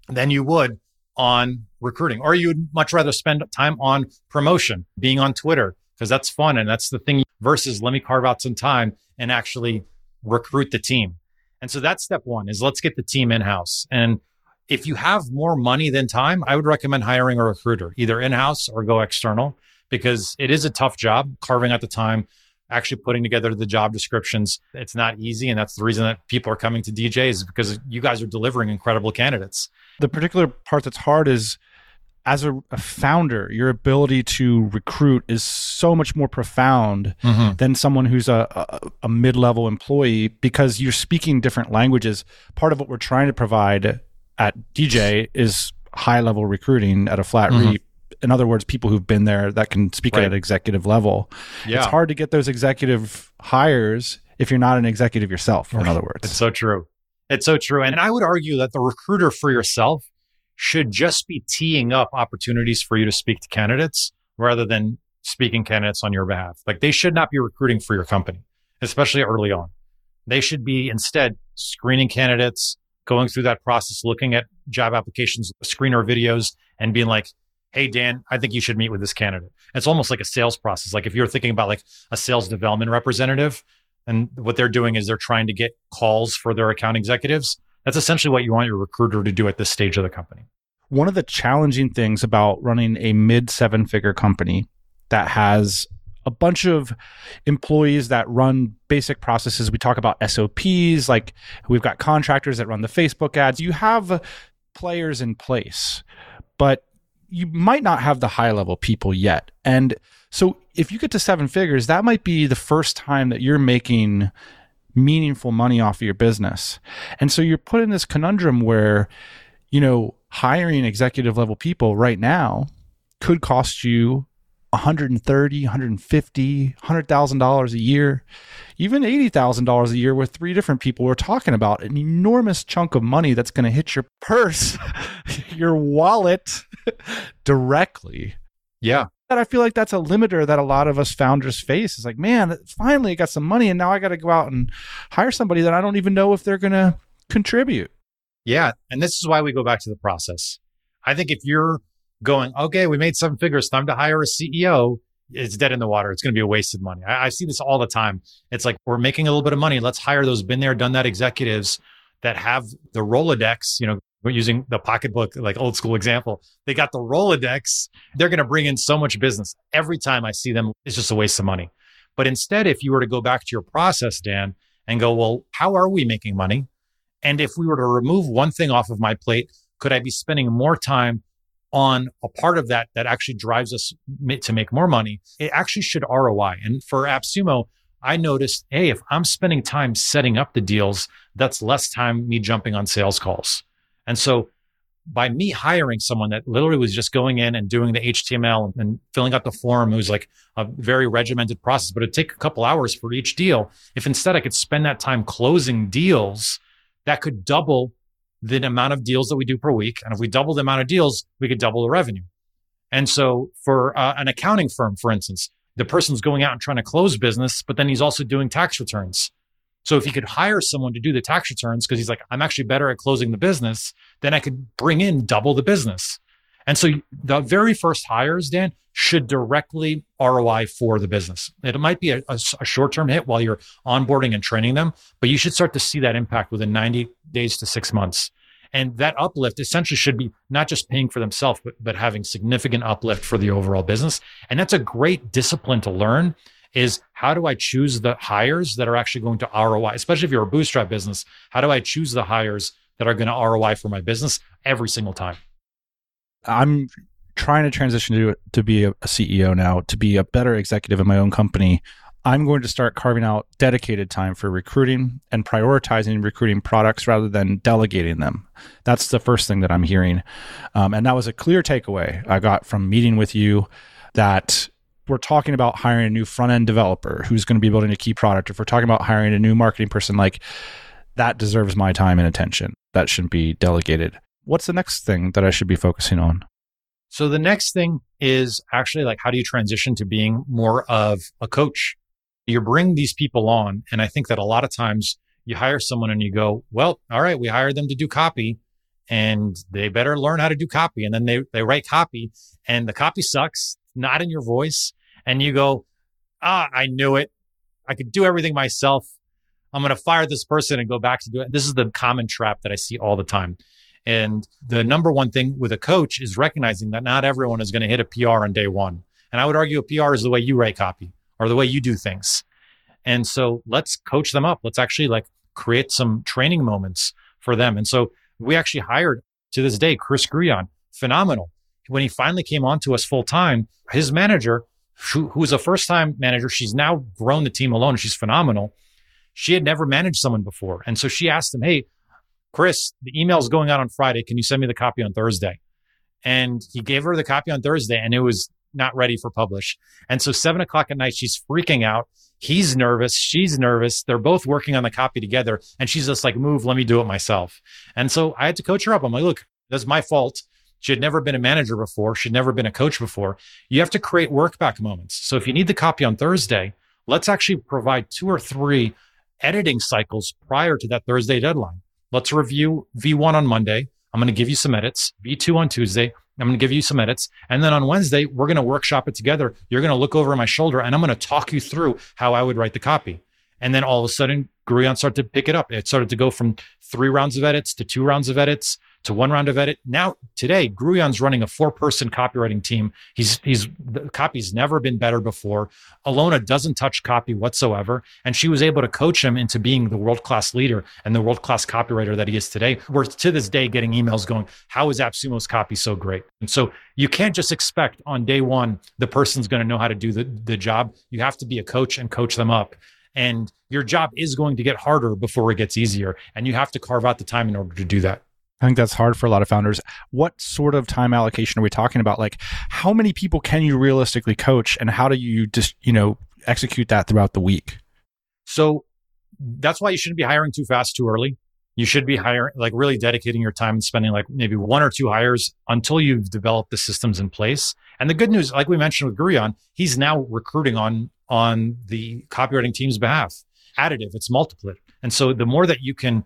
than you would on recruiting. Or you'd much rather spend time on promotion, being on Twitter, because that's fun and that's the thing versus let me carve out some time and actually recruit the team. And so that's step one is let's get the team in house. And if you have more money than time, I would recommend hiring a recruiter, either in house or go external, because it is a tough job carving out the time, actually putting together the job descriptions. It's not easy. And that's the reason that people are coming to DJ is because you guys are delivering incredible candidates. The particular part that's hard is as a, a founder, your ability to recruit is so much more profound mm-hmm. than someone who's a, a, a mid level employee because you're speaking different languages. Part of what we're trying to provide at DJ is high level recruiting at a flat mm-hmm. rate. In other words, people who've been there that can speak right. at executive level. Yeah. It's hard to get those executive hires if you're not an executive yourself, in other words. It's so true. It's so true. And I would argue that the recruiter for yourself should just be teeing up opportunities for you to speak to candidates rather than speaking candidates on your behalf. Like they should not be recruiting for your company, especially early on. They should be instead screening candidates, going through that process, looking at job applications, screener videos, and being like, hey, Dan, I think you should meet with this candidate. It's almost like a sales process. Like if you're thinking about like a sales development representative, and what they're doing is they're trying to get calls for their account executives. That's essentially what you want your recruiter to do at this stage of the company. One of the challenging things about running a mid seven figure company that has a bunch of employees that run basic processes. We talk about SOPs, like we've got contractors that run the Facebook ads. You have players in place, but you might not have the high level people yet. And so if you get to seven figures, that might be the first time that you're making meaningful money off of your business. And so you're put in this conundrum where, you know, hiring executive level people right now could cost you 130, 150, $100,000 a year, even $80,000 a year with three different people. We're talking about an enormous chunk of money that's going to hit your purse, your wallet directly. Yeah. And I feel like that's a limiter that a lot of us founders face. It's like, man, finally I got some money and now I got to go out and hire somebody that I don't even know if they're going to contribute. Yeah. And this is why we go back to the process. I think if you're going, okay, we made seven figures, time to hire a CEO, it's dead in the water. It's going to be a waste of money. I, I, see this all the time. It's like we're making a little bit of money. Let's hire those been there, done that executives that have the Rolodex. You know, we're using the pocketbook, like old school example. They got the Rolodex. They're going to bring in so much business. Every time I see them, it's just a waste of money. But instead, if you were to go back to your process, Dan, and go, well, how are we making money? And if we were to remove one thing off of my plate, could I be spending more time on a part of that that actually drives us to make more money, it actually should ROI. And for AppSumo, I noticed, hey, if I'm spending time setting up the deals, that's less time me jumping on sales calls. And so by me hiring someone that literally was just going in and doing the HTML and filling out the form, it was like a very regimented process, but it'd take a couple hours for each deal. If instead I could spend that time closing deals, that could double the amount of deals that we do per week. And if we double the amount of deals, we could double the revenue. And so for uh, an accounting firm, for instance, the person's going out and trying to close business, but then he's also doing tax returns. So if he could hire someone to do the tax returns because he's like, I'm actually better at closing the business, then I could bring in double the business. And so the very first hires, Dan, should directly ROI for the business. It might be a, a, a short term hit while you're onboarding and training them, but you should start to see that impact within 90 days to six months. And that uplift essentially should be not just paying for themselves, but, but having significant uplift for the overall business. And that's a great discipline to learn is how do I choose the hires that are actually going to ROI, especially if you're a bootstrap business? How do I choose the hires that are going to ROI for my business every single time? I'm trying to transition to to be a, a CEO now, to be a better executive in my own company. I'm going to start carving out dedicated time for recruiting and prioritizing recruiting products rather than delegating them. That's the first thing that I'm hearing. Um, and that was a clear takeaway I got from meeting with you that we're talking about hiring a new front end developer who's going to be building a key product, if we're talking about hiring a new marketing person, like that deserves my time and attention. That shouldn't be delegated. What's the next thing that I should be focusing on? So the next thing is actually like, how do you transition to being more of a coach? You bring these people on. And I think that a lot of times you hire someone and you go, well, all right, we hired them to do copy and they better learn how to do copy. And then they, they write copy and the copy sucks, not in your voice. And you go, ah, I knew it. I could do everything myself. I'm going to fire this person and go back to do it. This is the common trap that I see all the time. And the number one thing with a coach is recognizing that not everyone is going to hit a PR on day one. And I would argue a PR is the way you write copy or the way you do things. And so let's coach them up. Let's actually like create some training moments for them. And so we actually hired to this day Chris Gruyan, phenomenal. When he finally came on to us full time, his manager, who, who was a first time manager, she's now grown the team alone. She's phenomenal. She had never managed someone before. And so she asked him, Hey, Chris, the email is going out on Friday. Can you send me the copy on Thursday? And he gave her the copy on Thursday and it was not ready for publish. And so seven o'clock at night, she's freaking out. He's nervous. She's nervous. They're both working on the copy together. And she's just like, move, let me do it myself. And so I had to coach her up. I'm like, look, that's my fault. She had never been a manager before. She'd never been a coach before. You have to create work back moments. So if you need the copy on Thursday, let's actually provide two or three editing cycles prior to that Thursday deadline. Let's review V1 on Monday. I'm going to give you some edits. V2 on Tuesday. I'm going to give you some edits. And then on Wednesday, we're going to workshop it together. You're going to look over my shoulder and I'm going to talk you through how I would write the copy. And then all of a sudden, Gruyan started to pick it up. It started to go from three rounds of edits to two rounds of edits to one round of edit. Now, today, Gruyan's running a four person copywriting team. He's, he's, the copy's never been better before. Alona doesn't touch copy whatsoever. And she was able to coach him into being the world class leader and the world class copywriter that he is today. We're to this day getting emails going, How is AppSumo's copy so great? And so you can't just expect on day one, the person's going to know how to do the, the job. You have to be a coach and coach them up. And your job is going to get harder before it gets easier. And you have to carve out the time in order to do that. I think that's hard for a lot of founders. What sort of time allocation are we talking about? Like, how many people can you realistically coach, and how do you just you know execute that throughout the week? So that's why you shouldn't be hiring too fast, too early. You should be hiring, like really dedicating your time and spending like maybe one or two hires until you've developed the systems in place. And the good news, like we mentioned with Gurion, he's now recruiting on on the copywriting team's behalf. Additive, it's multiplicative. And so the more that you can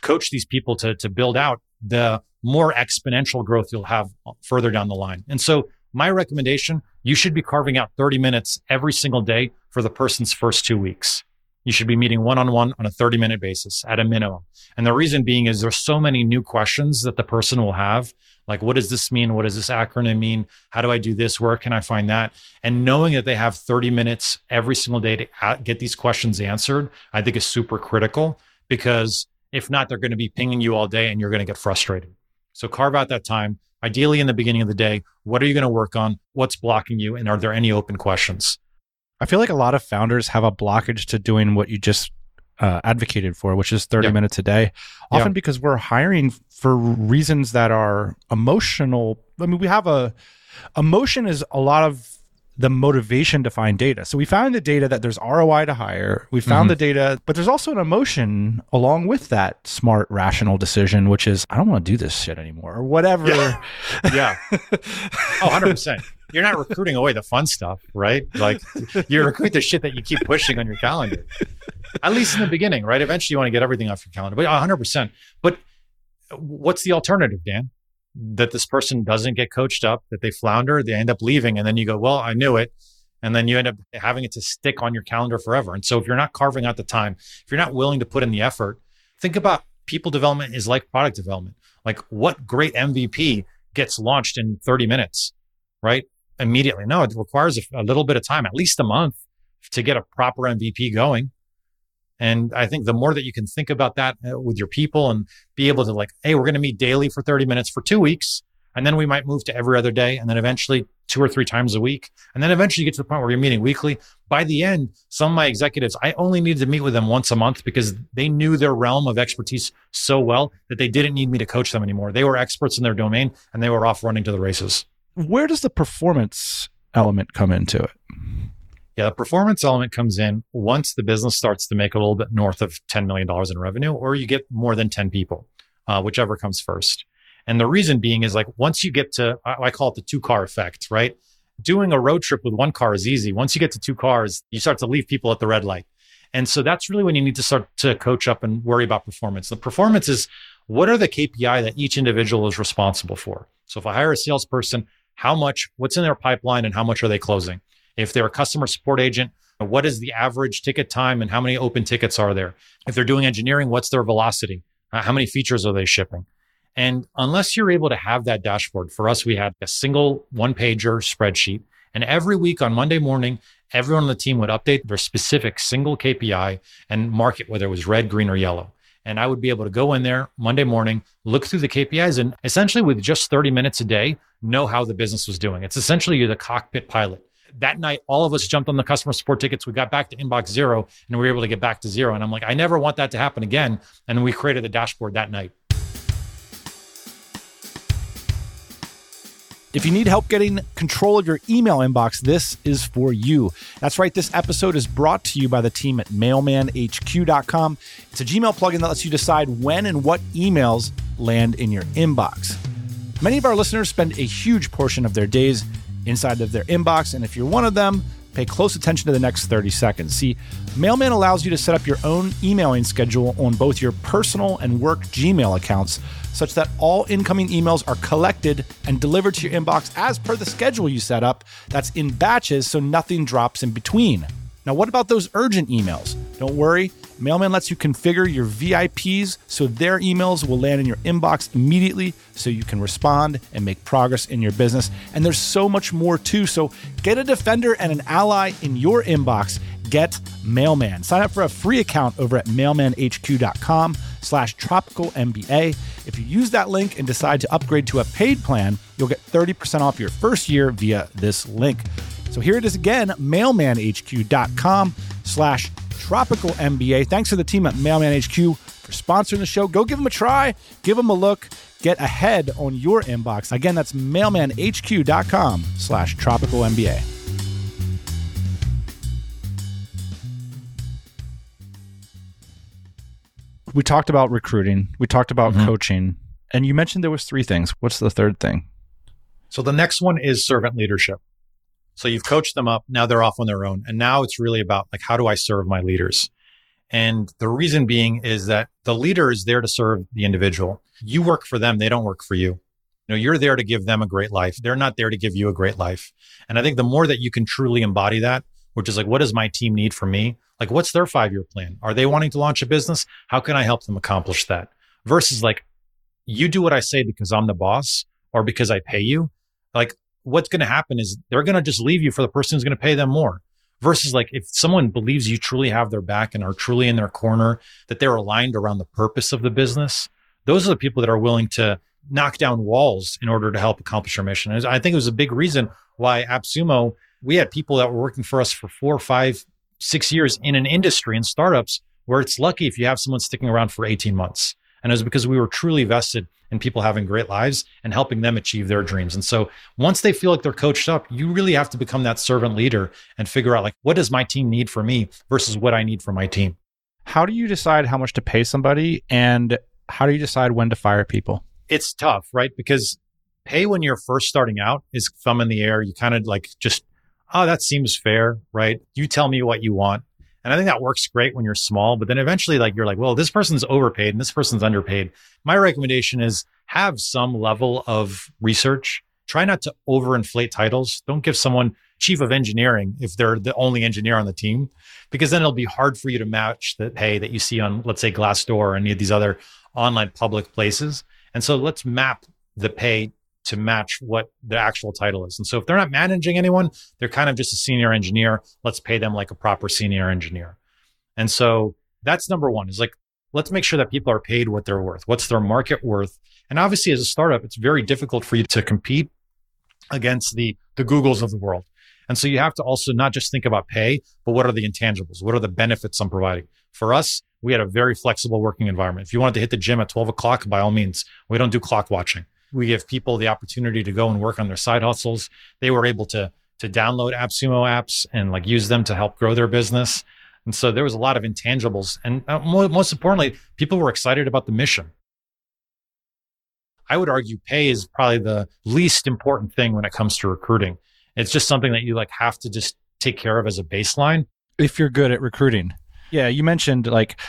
coach these people to to build out, the more exponential growth you'll have further down the line. And so my recommendation, you should be carving out 30 minutes every single day for the person's first two weeks. You should be meeting one on one on a 30 minute basis at a minimum. And the reason being is there's so many new questions that the person will have. Like, what does this mean? What does this acronym mean? How do I do this? Where can I find that? And knowing that they have 30 minutes every single day to get these questions answered, I think is super critical because if not, they're going to be pinging you all day and you're going to get frustrated. So carve out that time. Ideally, in the beginning of the day, what are you going to work on? What's blocking you? And are there any open questions? I feel like a lot of founders have a blockage to doing what you just uh, advocated for, which is 30 yeah. minutes a day, often yeah. because we're hiring for reasons that are emotional. I mean, we have a emotion is a lot of the motivation to find data. So we found the data that there's ROI to hire. We found mm-hmm. the data, but there's also an emotion along with that smart, rational decision, which is, I don't want to do this shit anymore or whatever. Yeah. yeah. Oh, 100%. You're not recruiting away the fun stuff, right? Like you recruit the shit that you keep pushing on your calendar. At least in the beginning, right? Eventually you want to get everything off your calendar, but 100%. But what's the alternative, Dan? That this person doesn't get coached up, that they flounder, they end up leaving. And then you go, well, I knew it. And then you end up having it to stick on your calendar forever. And so if you're not carving out the time, if you're not willing to put in the effort, think about people development is like product development. Like what great MVP gets launched in 30 minutes, right? Immediately. No, it requires a, a little bit of time, at least a month to get a proper MVP going. And I think the more that you can think about that uh, with your people and be able to like, hey, we're going to meet daily for 30 minutes for two weeks. And then we might move to every other day. And then eventually two or three times a week. And then eventually you get to the point where you're meeting weekly. By the end, some of my executives, I only needed to meet with them once a month because they knew their realm of expertise so well that they didn't need me to coach them anymore. They were experts in their domain and they were off running to the races. Where does the performance element come into it? Yeah, the performance element comes in once the business starts to make a little bit north of $10 million in revenue, or you get more than 10 people, uh, whichever comes first. And the reason being is like once you get to, I call it the two car effect, right? Doing a road trip with one car is easy. Once you get to two cars, you start to leave people at the red light. And so that's really when you need to start to coach up and worry about performance. The performance is what are the KPI that each individual is responsible for? So if I hire a salesperson, how much, what's in their pipeline and how much are they closing? If they're a customer support agent, what is the average ticket time and how many open tickets are there? If they're doing engineering, what's their velocity? Uh, how many features are they shipping? And unless you're able to have that dashboard, for us, we had a single one pager spreadsheet. And every week on Monday morning, everyone on the team would update their specific single KPI and mark it, whether it was red, green, or yellow. And I would be able to go in there Monday morning, look through the KPIs, and essentially with just 30 minutes a day, know how the business was doing. It's essentially you're the cockpit pilot that night, all of us jumped on the customer support tickets. We got back to inbox zero and we were able to get back to zero. And I'm like, I never want that to happen again. And we created the dashboard that night. If you need help getting control of your email inbox, this is for you. That's right, this episode is brought to you by the team at mailmanhq.com. It's a Gmail plugin that lets you decide when and what emails land in your inbox. Many of our listeners spend a huge portion of their days inside of their inbox. And if you're one of them, pay close attention to the next 30 seconds. See, Mailman allows you to set up your own emailing schedule on both your personal and work Gmail accounts such that all incoming emails are collected and delivered to your inbox as per the schedule you set up. That's in batches so nothing drops in between. Now, what about those urgent emails? Don't worry, Mailman lets you configure your VIPs so their emails will land in your inbox immediately so you can respond and make progress in your business. And there's so much more too. So get a defender and an ally in your inbox. Get Mailman. Sign up for a free account over at mailmanhq.com slash tropical MBA. If you use that link and decide to upgrade to a paid plan, you'll get 30% off your first year via this link. So here it is again, mailmanhq.com slash tropical MBA. Thanks to the team at Mailman HQ for sponsoring the show. Go give them a try, give them a look, Get ahead on your inbox. Again, that's mailmanhq.com slash tropical MBA. We talked about recruiting. We talked about Mhm. coaching. And you mentioned there was three things. What's the third thing? So the next one is servant leadership. So you've coached them up. Now they're off on their own. And now it's really about like, how do I serve my leaders? And the reason being is that the leader is there to serve the individual. You work for them. They don't work for you. You know, you're there to give them a great life. They're not there to give you a great life. And I think the more that you can truly embody that, which is like, what does my team need from me? Like, what's their five year plan? Are they wanting to launch a business? How can I help them accomplish that? Versus like, you do what I say because I'm the boss or because I pay you. Like, what's going to happen is they're going to just leave you for the person who's going to pay them more. Versus like, if someone believes you truly have their back and are truly in their corner, that they're aligned around the purpose of the business, those are the people that are willing to knock down walls in order to help accomplish our mission. And I think it was a big reason why AppSumo, we had people that were working for us for four, five, six years in an industry and startups where it's lucky if you have someone sticking around for 18 months. And it was because we were truly vested in people having great lives and helping them achieve their dreams. And so once they feel like they're coached up, you really have to become that servant leader and figure out like, what does my team need from me versus what I need from my team? How do you decide how much to pay somebody and how do you decide when to fire people? It's tough, right? Because pay when you're first starting out is thumb in the air. You kind of like just, oh, that seems fair, right? You tell me what you want. And I think that works great when you're small, but then eventually like you're like, well, this person's overpaid and this person's underpaid. My recommendation is have some level of research. Try not to overinflate titles. Don't give someone chief of engineering if they're the only engineer on the team, because then it'll be hard for you to match the pay that you see on, let's say, Glassdoor or any of these other online public places. And so let's map the pay to match what the actual title is. And so if they're not managing anyone, they're kind of just a senior engineer. Let's pay them like a proper senior engineer. And so that's number one is like, let's make sure that people are paid what they're worth. What's their market worth? And obviously as a startup, it's very difficult for you to compete against the, the Googles of the world. And so you have to also not just think about pay, but what are the intangibles? What are the benefits I'm providing? For us, we had a very flexible working environment. If you wanted to hit the gym at 12 o'clock, by all means, we don't do clock watching. We give people the opportunity to go and work on their side hustles. They were able to to download AppSumo apps and like use them to help grow their business. And so there was a lot of intangibles. And uh, most importantly, people were excited about the mission. I would argue pay is probably the least important thing when it comes to recruiting. It's just something that you like have to just take care of as a baseline. If you're good at recruiting. Yeah, you mentioned like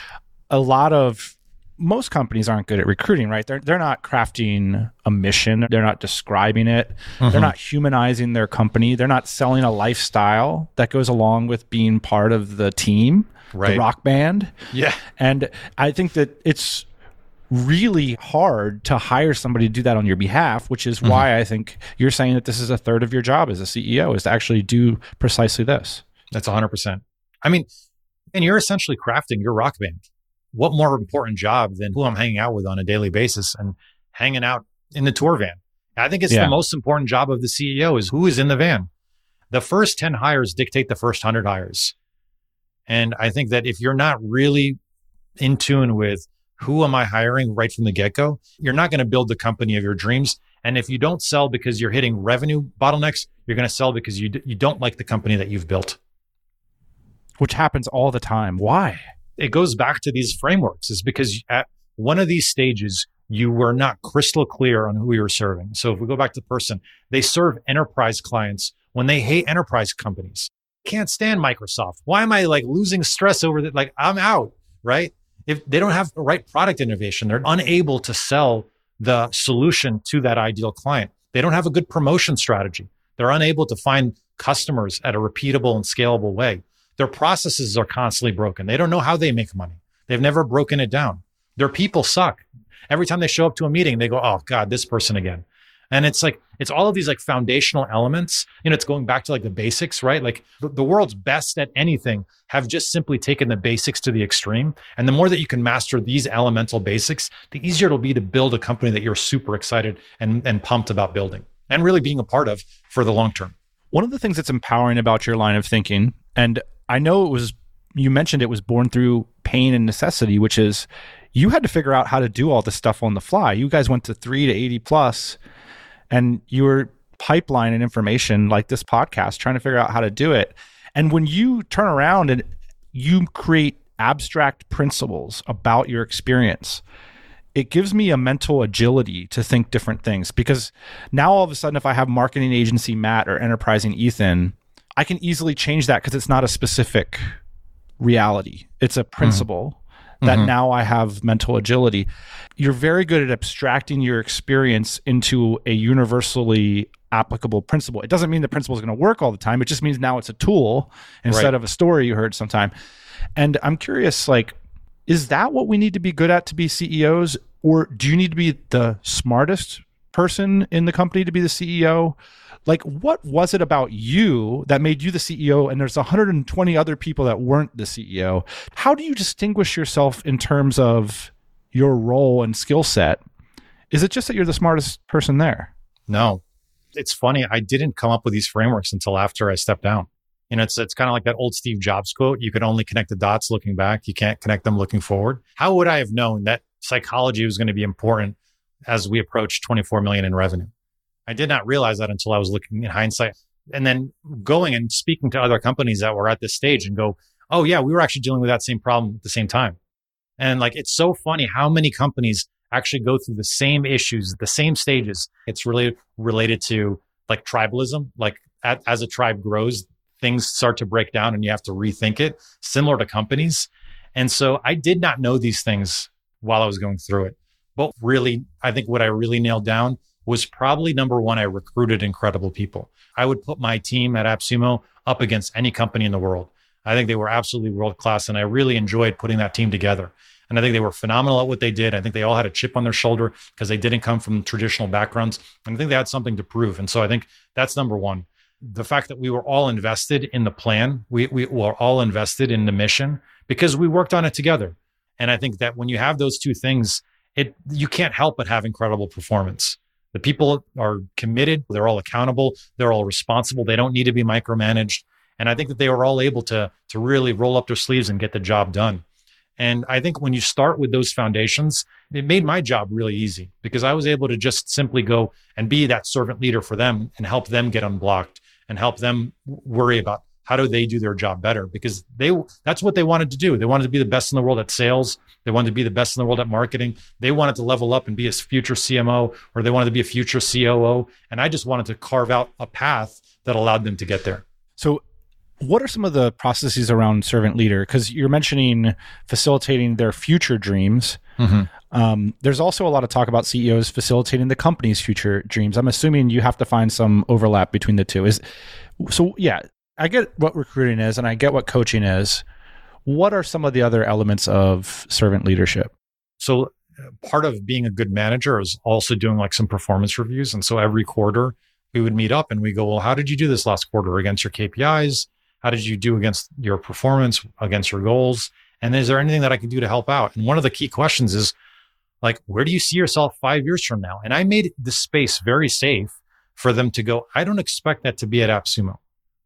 a lot of most companies aren't good at recruiting, right? They're they're not crafting a mission, they're not describing it, they're mm-hmm. not humanizing their company, they're not selling a lifestyle that goes along with being part of the team, Right. the rock band. Yeah. And I think that it's really hard to hire somebody to do that on your behalf, which is mm-hmm. why I think you're saying that this is a third of your job as a CEO is to actually do precisely this. That's 100%. I mean, and you're essentially crafting your rock band. What more important job than who I'm hanging out with on a daily basis and hanging out in the tour van? I think it's Yeah. the most important job of the CEO is who is in the van. The first 10 hires dictate the first 100 hires. And I think that if you're not really in tune with who am I hiring right from the get go, you're not going to build the company of your dreams. And if you don't sell because you're hitting revenue bottlenecks, you're going to sell because you, d- you don't like the company that you've built. Which happens all the time. Why? It goes back to these frameworks is because at one of these stages you were not crystal clear on who you were serving. So if we go back to the person they serve enterprise clients when they hate enterprise companies. Can't stand microsoft. Why am i like losing stress over that? Like i'm out right? If they don't have the right product innovation they're unable to sell the solution to that ideal client. They don't have a good promotion strategy. They're unable to find customers at a repeatable and scalable way their processes are constantly broken. They don't know how they make money. They've never broken it down. Their people suck. Every time they show up to a meeting, they go, "Oh God, this person again." And it's like it's all of these like foundational elements. You know, it's going back to like the basics, right? Like the, world's best at anything have just simply taken the basics to the extreme. And the more that you can master these elemental basics, the easier it'll be to build a company that you're super excited and, and pumped about building and really being a part of for the long term. One of the things that's empowering about your line of thinking, and I know it was, you mentioned it was born through pain and necessity, which is you had to figure out how to do all this stuff on the fly. You guys went to three to 80 plus and you were pipeline and information like this podcast, trying to figure out how to do it. And when you turn around and you create abstract principles about your experience, it gives me a mental agility to think different things because now all of a sudden, if I have marketing agency Matt or enterprising Ethan, I can easily change that because it's not a specific reality, it's a principle. Mm-hmm. That mm-hmm. now I have mental agility. You're very good at abstracting your experience into a universally applicable principle. It doesn't mean the principle is going to work all the time. It just means now it's a tool instead right. of a story you heard sometime. And I'm curious, like, is that what we need to be good at to be CEOs? Or do you need to be the smartest person in the company to be the CEO? Like, what was it about you that made you the CEO? And there's 120 other people that weren't the CEO. How do you distinguish yourself in terms of your role and skill set? Is it just that you're the smartest person there? No. It's funny. I didn't come up with these frameworks until after I stepped down. You know, it's it's kind of like that old Steve Jobs quote. You can only connect the dots looking back. You can't connect them looking forward. How would I have known that psychology was going to be important as we approach 24 million in revenue? I did not realize that until I was looking in hindsight. And then going and speaking to other companies that were at this stage and go, oh yeah, we were actually dealing with that same problem at the same time. And like, it's so funny how many companies actually go through the same issues the same stages. It's really related to like tribalism. Like at, as a tribe grows, things start to break down and you have to rethink it, similar to companies. And so I did not know these things while I was going through it. But really, I think what I really nailed down was probably number one, I recruited incredible people. I would put my team at AppSumo up against any company in the world. I think they were absolutely world class, and I really enjoyed putting that team together. And I think they were phenomenal at what they did. I think they all had a chip on their shoulder because they didn't come from traditional backgrounds. And I think they had something to prove. And so I think that's number one the fact that we were all invested in the plan, we, we were all invested in the mission because we worked on it together. And I think that when you have those two things, it you can't help but have incredible performance. The people are committed, they're all accountable, they're all responsible, they don't need to be micromanaged. And I think that they were all able to, to really roll up their sleeves and get the job done. And I think when you start with those foundations, it made my job really easy because I was able to just simply go and be that servant leader for them and help them get unblocked and help them worry about how do they do their job better? Because they that's what they wanted to do. They wanted to be the best in the world at sales. They wanted to be the best in the world at marketing. They wanted to level up and be a future cmo or they wanted to be a future coo and i just wanted to carve out a path that allowed them to get there. So what are some of the processes around servant leader? Because you're mentioning facilitating their future dreams. Mm-hmm. um, there's also a lot of talk about ceos facilitating the company's future dreams. I'm assuming you have to find some overlap between the two. Is so yeah i get what recruiting is and i get what coaching is what are some of the other elements of servant leadership so uh, part of being a good manager is also doing like some performance reviews and so every quarter we would meet up and we go well how did you do this last quarter against your kpis how did you do against your performance, against your goals? And is there anything that I can do to help out? And one of the key questions is like, where do you see yourself five years from now? And I made the space very safe for them to go, I don't expect that to be at AppSumo.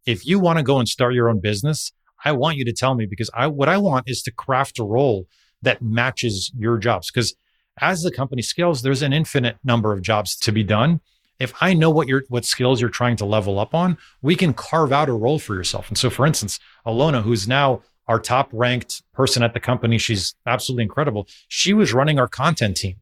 If you want to go and start your own business, I want you to tell me because I, what I want is to craft a role that matches your jobs. Because as the company scales, there's an infinite number of jobs to be done if I know what your what skills you're trying to level up on, we can carve out a role for yourself. And so, for instance, Alona, who's now our top ranked person at the company, she's absolutely incredible. She was running our content team,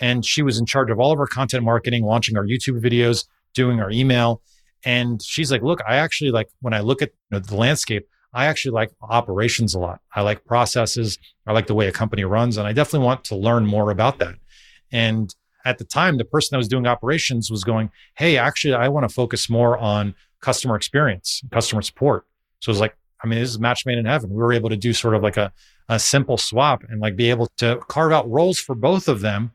and she was in charge of all of our content marketing, launching our YouTube videos, doing our email. And she's like, "Look, I actually like when I look at you know, the landscape." I actually like operations a lot. I like processes. I like the way a company runs. And I definitely want to learn more about that. And at the time, the person that was doing operations was going, Hey, actually, I want to focus more on customer experience, customer support. So it was like, I mean, this is match made in heaven. We were able to do sort of like a, a simple swap and like be able to carve out roles for both of them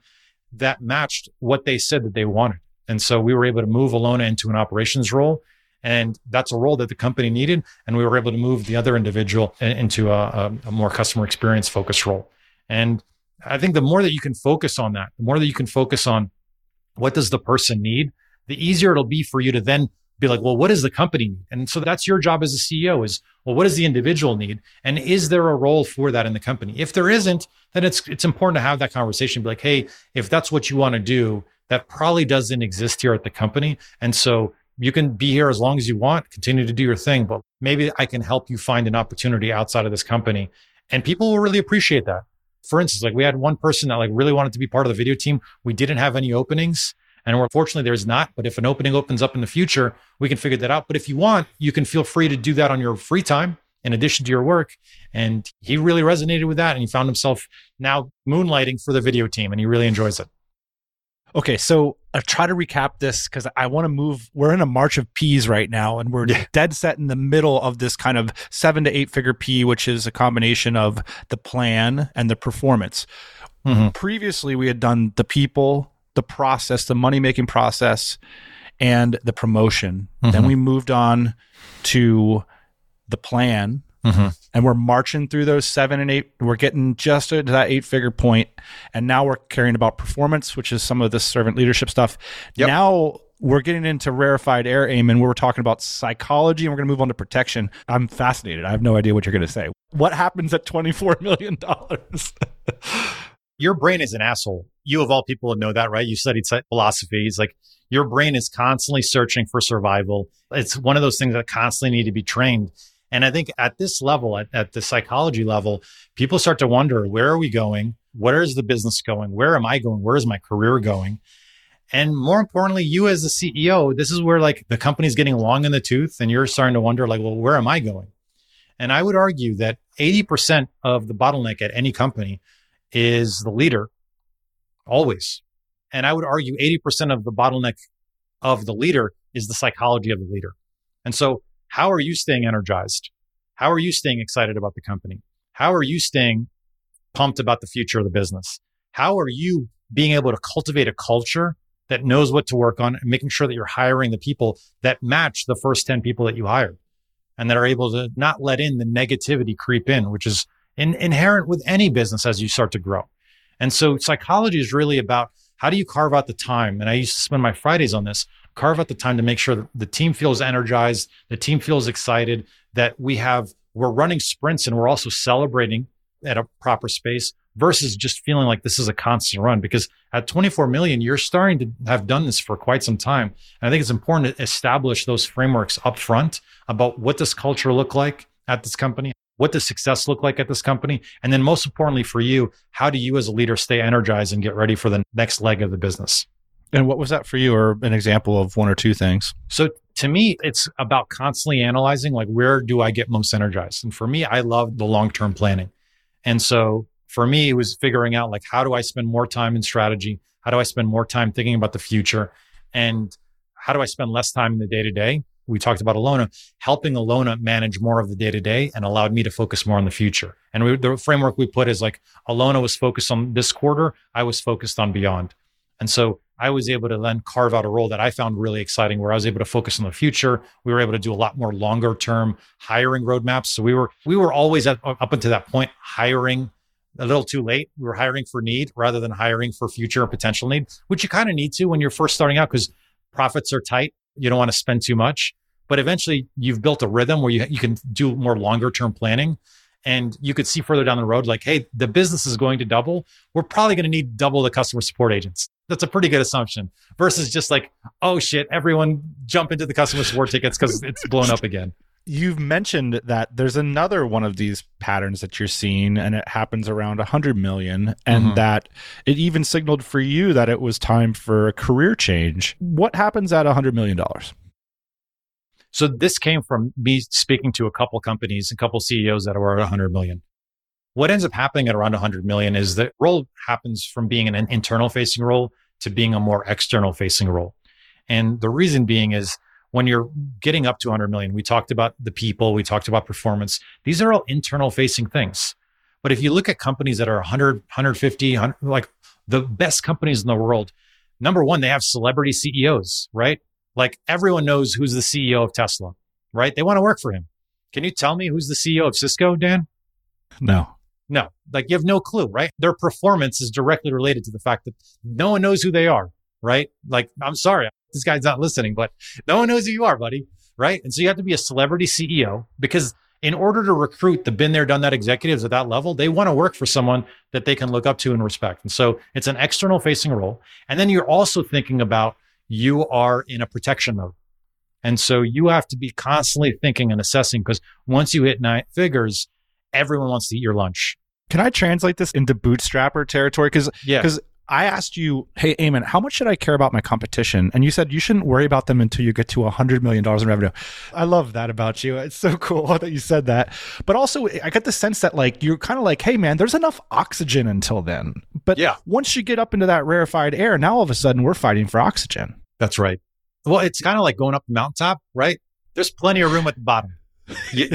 that matched what they said that they wanted. And so we were able to move Alona into an operations role. And that's a role that the company needed. And we were able to move the other individual into a, a, more customer experience focused role. And I think the more that you can focus on that, the more that you can focus on what does the person need, the easier it'll be for you to then be like, well, what does the company need? And so that's your job as a CEO is, well, what does the individual need? And is there a role for that in the company? If there isn't, then it's it's important to have that conversation. Be like, hey, if that's what you want to do, that probably doesn't exist here at the company. And so you can be here as long as you want, continue to do your thing, but maybe I can help you find an opportunity outside of this company. And people will really appreciate that. For instance, like we had one person that like really wanted to be part of the video team. We didn't have any openings. And unfortunately, there's not. But if an opening opens up in the future, we can figure that out. But if you want, you can feel free to do that on your free time in addition to your work. And he really resonated with that. And he found himself now moonlighting for the video team and he really enjoys it. Okay, so I try to recap this because I want to move. We're in a march of P's right now, and we're Yeah. dead set in the middle of this kind of seven to eight figure P, which is a combination of the plan and the performance. Mhm. Previously, we had done the people, the process, the money making process, and the promotion. Then Mhm. we moved on to the plan, Mhm. and we're marching through those seven and eight. We're getting just to that eight figure point, and now we're caring about performance, which is some of the servant leadership stuff. Yep. Now we're getting into rarefied air aim, and we're talking about psychology, and we're going to move on to protection. I'm fascinated. I have no idea what you're going to say. What happens at 24 million dollars? your brain is an asshole. You of all people would know that, right? You studied philosophy. It's like your brain is constantly searching for survival. It's one of those things that constantly need to be trained. And I think at this level, at, at the psychology level, people start to wonder, where are we going? Where is the business going? Where am I going? Where is my career going? And more importantly, you as the CEO, this is where like the company's getting long in the tooth and you're starting to wonder like, well, where am I going? And I would argue that 80% of the bottleneck at any company is the leader always. And I would argue 80% of the bottleneck of the leader is the psychology of the leader. And so, how are you staying energized? How are you staying excited about the company? How are you staying pumped about the future of the business? How are you being able to cultivate a culture that knows what to work on and making sure that you're hiring the people that match the first 10 people that you hired and that are able to not let in the negativity creep in, which is in, inherent with any business as you start to grow. And so psychology is really about how do you carve out the time? And I used to spend my Fridays on this, carve out the time to make sure that the team feels energized, the team feels excited, that we have, we're running sprints and we're also celebrating at a proper space versus just feeling like this is a constant run. Because at 24 million, you're starting to have done this for quite some time. And I think it's important to establish those frameworks up front about what does culture look like at this company? What does success look like at this company? And then most importantly for you, how do you as a leader stay energized and get ready for the next leg of the business? And what was that for you, or an example of one or two things? So to me, it's about constantly analyzing like where do I get most energized? And for me, I love the long-term planning. And so for me, it was figuring out like how do I spend more time in strategy? How do I spend more time thinking about the future? And how do I spend less time in the day to day? We talked about Alona, helping Alona manage more of the day to day and allowed me to focus more on the future. And we, the framework we put is like Alona was focused on this quarter, I was focused on beyond. And so I was able to then carve out a role that I found really exciting where I was able to focus on the future. We were able to do a lot more longer term hiring roadmaps. So we were we were always at, up until that point hiring a little too late. We were hiring for need rather than hiring for future and potential need, which you kind of need to when you're first starting out because profits are tight. You don't want to spend too much. But eventually you've built a rhythm where you, you can do more longer term planning and you could see further down the road, like, hey, the business is going to double. We're probably going to need double the customer support agents. That's a pretty good assumption versus just like, oh shit, everyone jump into the customer support tickets because it's blown up again. You've mentioned that there's another one of these patterns that you're seeing, and it happens around 100 million, and Mhm. that it even signaled for you that it was time for a career change. What happens at 100 million dollars? So this came from me speaking to a couple companies, a couple CEOs that were at 100 million. What ends up happening at around 100 million is the role happens from being an internal facing role to being a more external facing role. And the reason being is when you're getting up to 100 million, we talked about the people, we talked about performance. These are all internal facing things. But if you look at companies that are 100, 150, 100, like the best companies in the world, number one, they have celebrity CEOs, right? Like everyone knows who's the CEO of Tesla, right? They want to work for him. Can you tell me who's the CEO of Cisco, Dan? No. No, like you have no clue, right? Their performance is directly related to the fact that no one knows who they are, right? Like, I'm sorry, this guy's not listening, but no one knows who you are, buddy. Right. And so you have to be a celebrity CEO because in order to recruit the been there, done that executives at that level, they want to work for someone that they can look up to and respect. And so it's an external facing role. And then you're also thinking about you are in a protection mode. And so you have to be constantly thinking and assessing because once you hit nine figures, everyone wants to eat your lunch. Can I translate this into bootstrapper territory? Because Yeah. because I asked you, hey, Eamon, how much should I care about my competition? And you said you shouldn't worry about them until you get to $100 million in revenue. I love that about you. It's so cool that you said that. But also, I get the sense that, like, you're kind of like, hey, man, there's enough oxygen until then. But Yeah. once you get up into that rarefied air, now all of a sudden we're fighting for oxygen. That's right. Well, it's kind of like going up the mountaintop, right? There's plenty of room at the bottom. Y-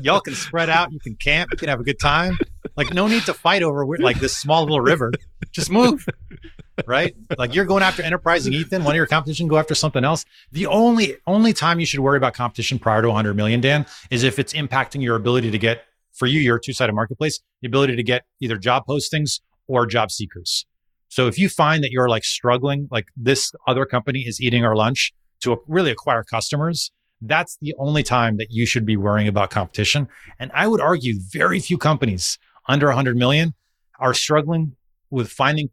y'all can spread out. You can camp. You can have a good time. Like, no need to fight over like this small little river. Just move, right? Like you're going after enterprising Ethan. One of your competition go after something else. The only only time you should worry about competition prior to 100 million, Dan, is if it's impacting your ability to get for you your two sided marketplace, the ability to get either job postings or job seekers. So if you find that you're like struggling, like this other company is eating our lunch to really acquire customers, that's the only time that you should be worrying about competition. And I would argue very few companies under 100 million are struggling with finding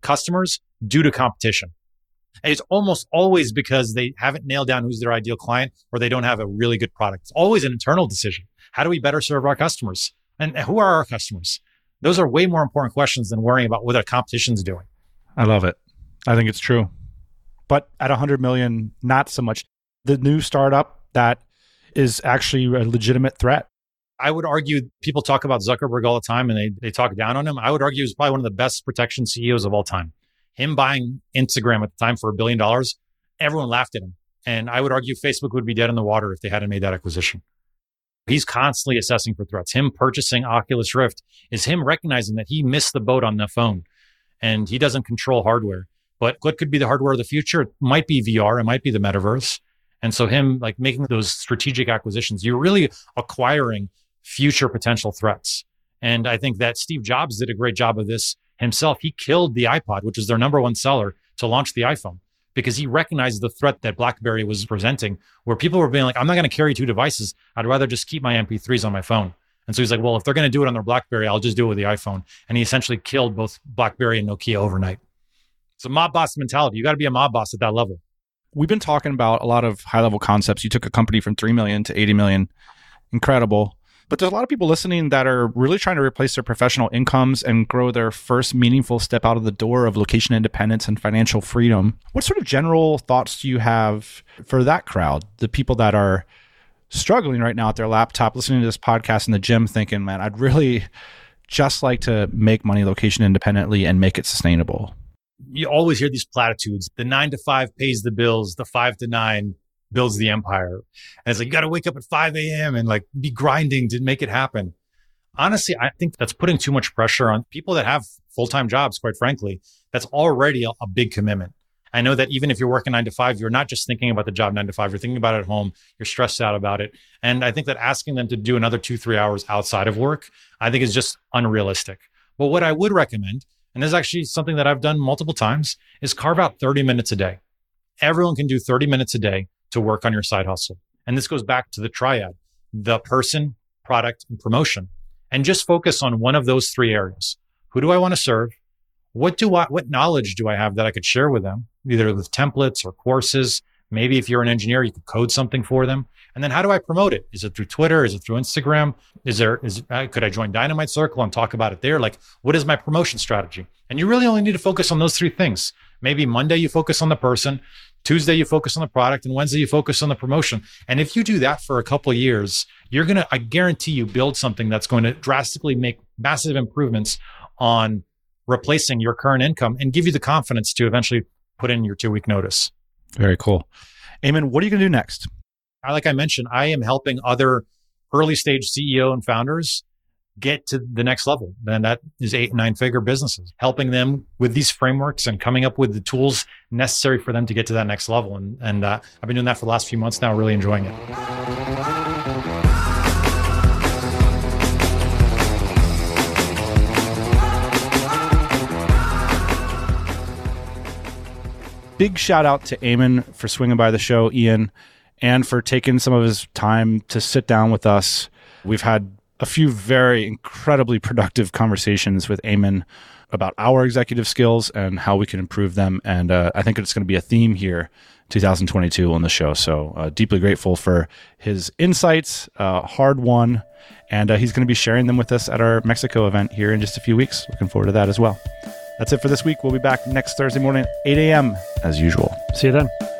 customers due to competition. And it's almost always because they haven't nailed down who's their ideal client or they don't have a really good product. It's always an internal decision. How do we better serve our customers? And who are our customers? Those are way more important questions than worrying about what our competition's doing. I love it. I think it's true. But at 100 million, not so much. The new startup that is actually a legitimate threat. I would argue people talk about Zuckerberg all the time and they, they talk down on him. I would argue he's probably one of the best protection CEOs of all time. Him buying Instagram at the time for a billion dollars, everyone laughed at him. And I would argue Facebook would be dead in the water if they hadn't made that acquisition. He's constantly assessing for threats. Him purchasing Oculus Rift is him recognizing that he missed the boat on the phone and he doesn't control hardware. But what could be the hardware of the future? It might be VR, it might be the metaverse. And so him like making those strategic acquisitions, you're really acquiring future potential threats. And I think that Steve Jobs did a great job of this himself. He killed the iPod, which was their number one seller, to launch the iPhone because he recognized the threat that BlackBerry was presenting, where people were being like, I'm not going to carry two devices. I'd rather just keep my MP3s on my phone. And so he's like, well, if they're going to do it on their BlackBerry, I'll just do it with the iPhone. And he essentially killed both BlackBerry and Nokia overnight. It's a mob boss mentality. You got to be a mob boss at that level. We've been talking about a lot of high level concepts. You took a company from 3 million to 80 million. Incredible. But there's a lot of people listening that are really trying to replace their professional incomes and grow their first meaningful step out of the door of location independence and financial freedom. What sort of general thoughts do you have for that crowd? The people that are struggling right now at their laptop, listening to this podcast in the gym, thinking, man, I'd really just like to make money location independently and make it sustainable. You always hear these platitudes. The nine to five pays the bills. The five to nine builds the empire. And it's like, you got to wake up at 5 a.m. and like be grinding to make it happen. Honestly, I think that's putting too much pressure on people that have full time jobs, quite frankly. That's already a, a big commitment. I know that even if you're working nine to five, you're not just thinking about the job nine to five, you're thinking about it at home, you're stressed out about it. And I think that asking them to do another two, three hours outside of work, I think is just unrealistic. But what I would recommend, and this is actually something that I've done multiple times, is carve out 30 minutes a day. Everyone can do 30 minutes a day to work on your side hustle. And this goes back to the triad the person, product, and promotion. And just focus on one of those three areas. Who do I want to serve? What do I, what knowledge do I have that I could share with them, either with templates or courses? Maybe if you're an engineer, you could code something for them. And then how do I promote it? Is it through Twitter? Is it through Instagram? Is there, is, uh, could I join Dynamite Circle and talk about it there? Like, what is my promotion strategy? And you really only need to focus on those three things. Maybe Monday you focus on the person, Tuesday you focus on the product, and Wednesday you focus on the promotion. And if you do that for a couple years, you're going to, I guarantee you, build something that's going to drastically make massive improvements on replacing your current income and give you the confidence to eventually put in your two week notice. Very cool. Eamon, what are you going to do next? Like I mentioned, I am helping other early stage CEO and founders get to the next level. And that is eight and nine figure businesses, helping them with these frameworks and coming up with the tools necessary for them to get to that next level. And, and uh, I've been doing that for the last few months now, really enjoying it. big shout out to Eamon for swinging by the show, Ian, and for taking some of his time to sit down with us. We've had a few very incredibly productive conversations with Eamon about our executive skills and how we can improve them. And uh, I think it's going to be a theme here 2022 on the show. So uh, deeply grateful for his insights, uh, hard won, and uh, he's going to be sharing them with us at our Mexico event here in just a few weeks. Looking forward to that as well. That's it for this week. We'll be back next Thursday morning, 8 a.m. as usual. See you then.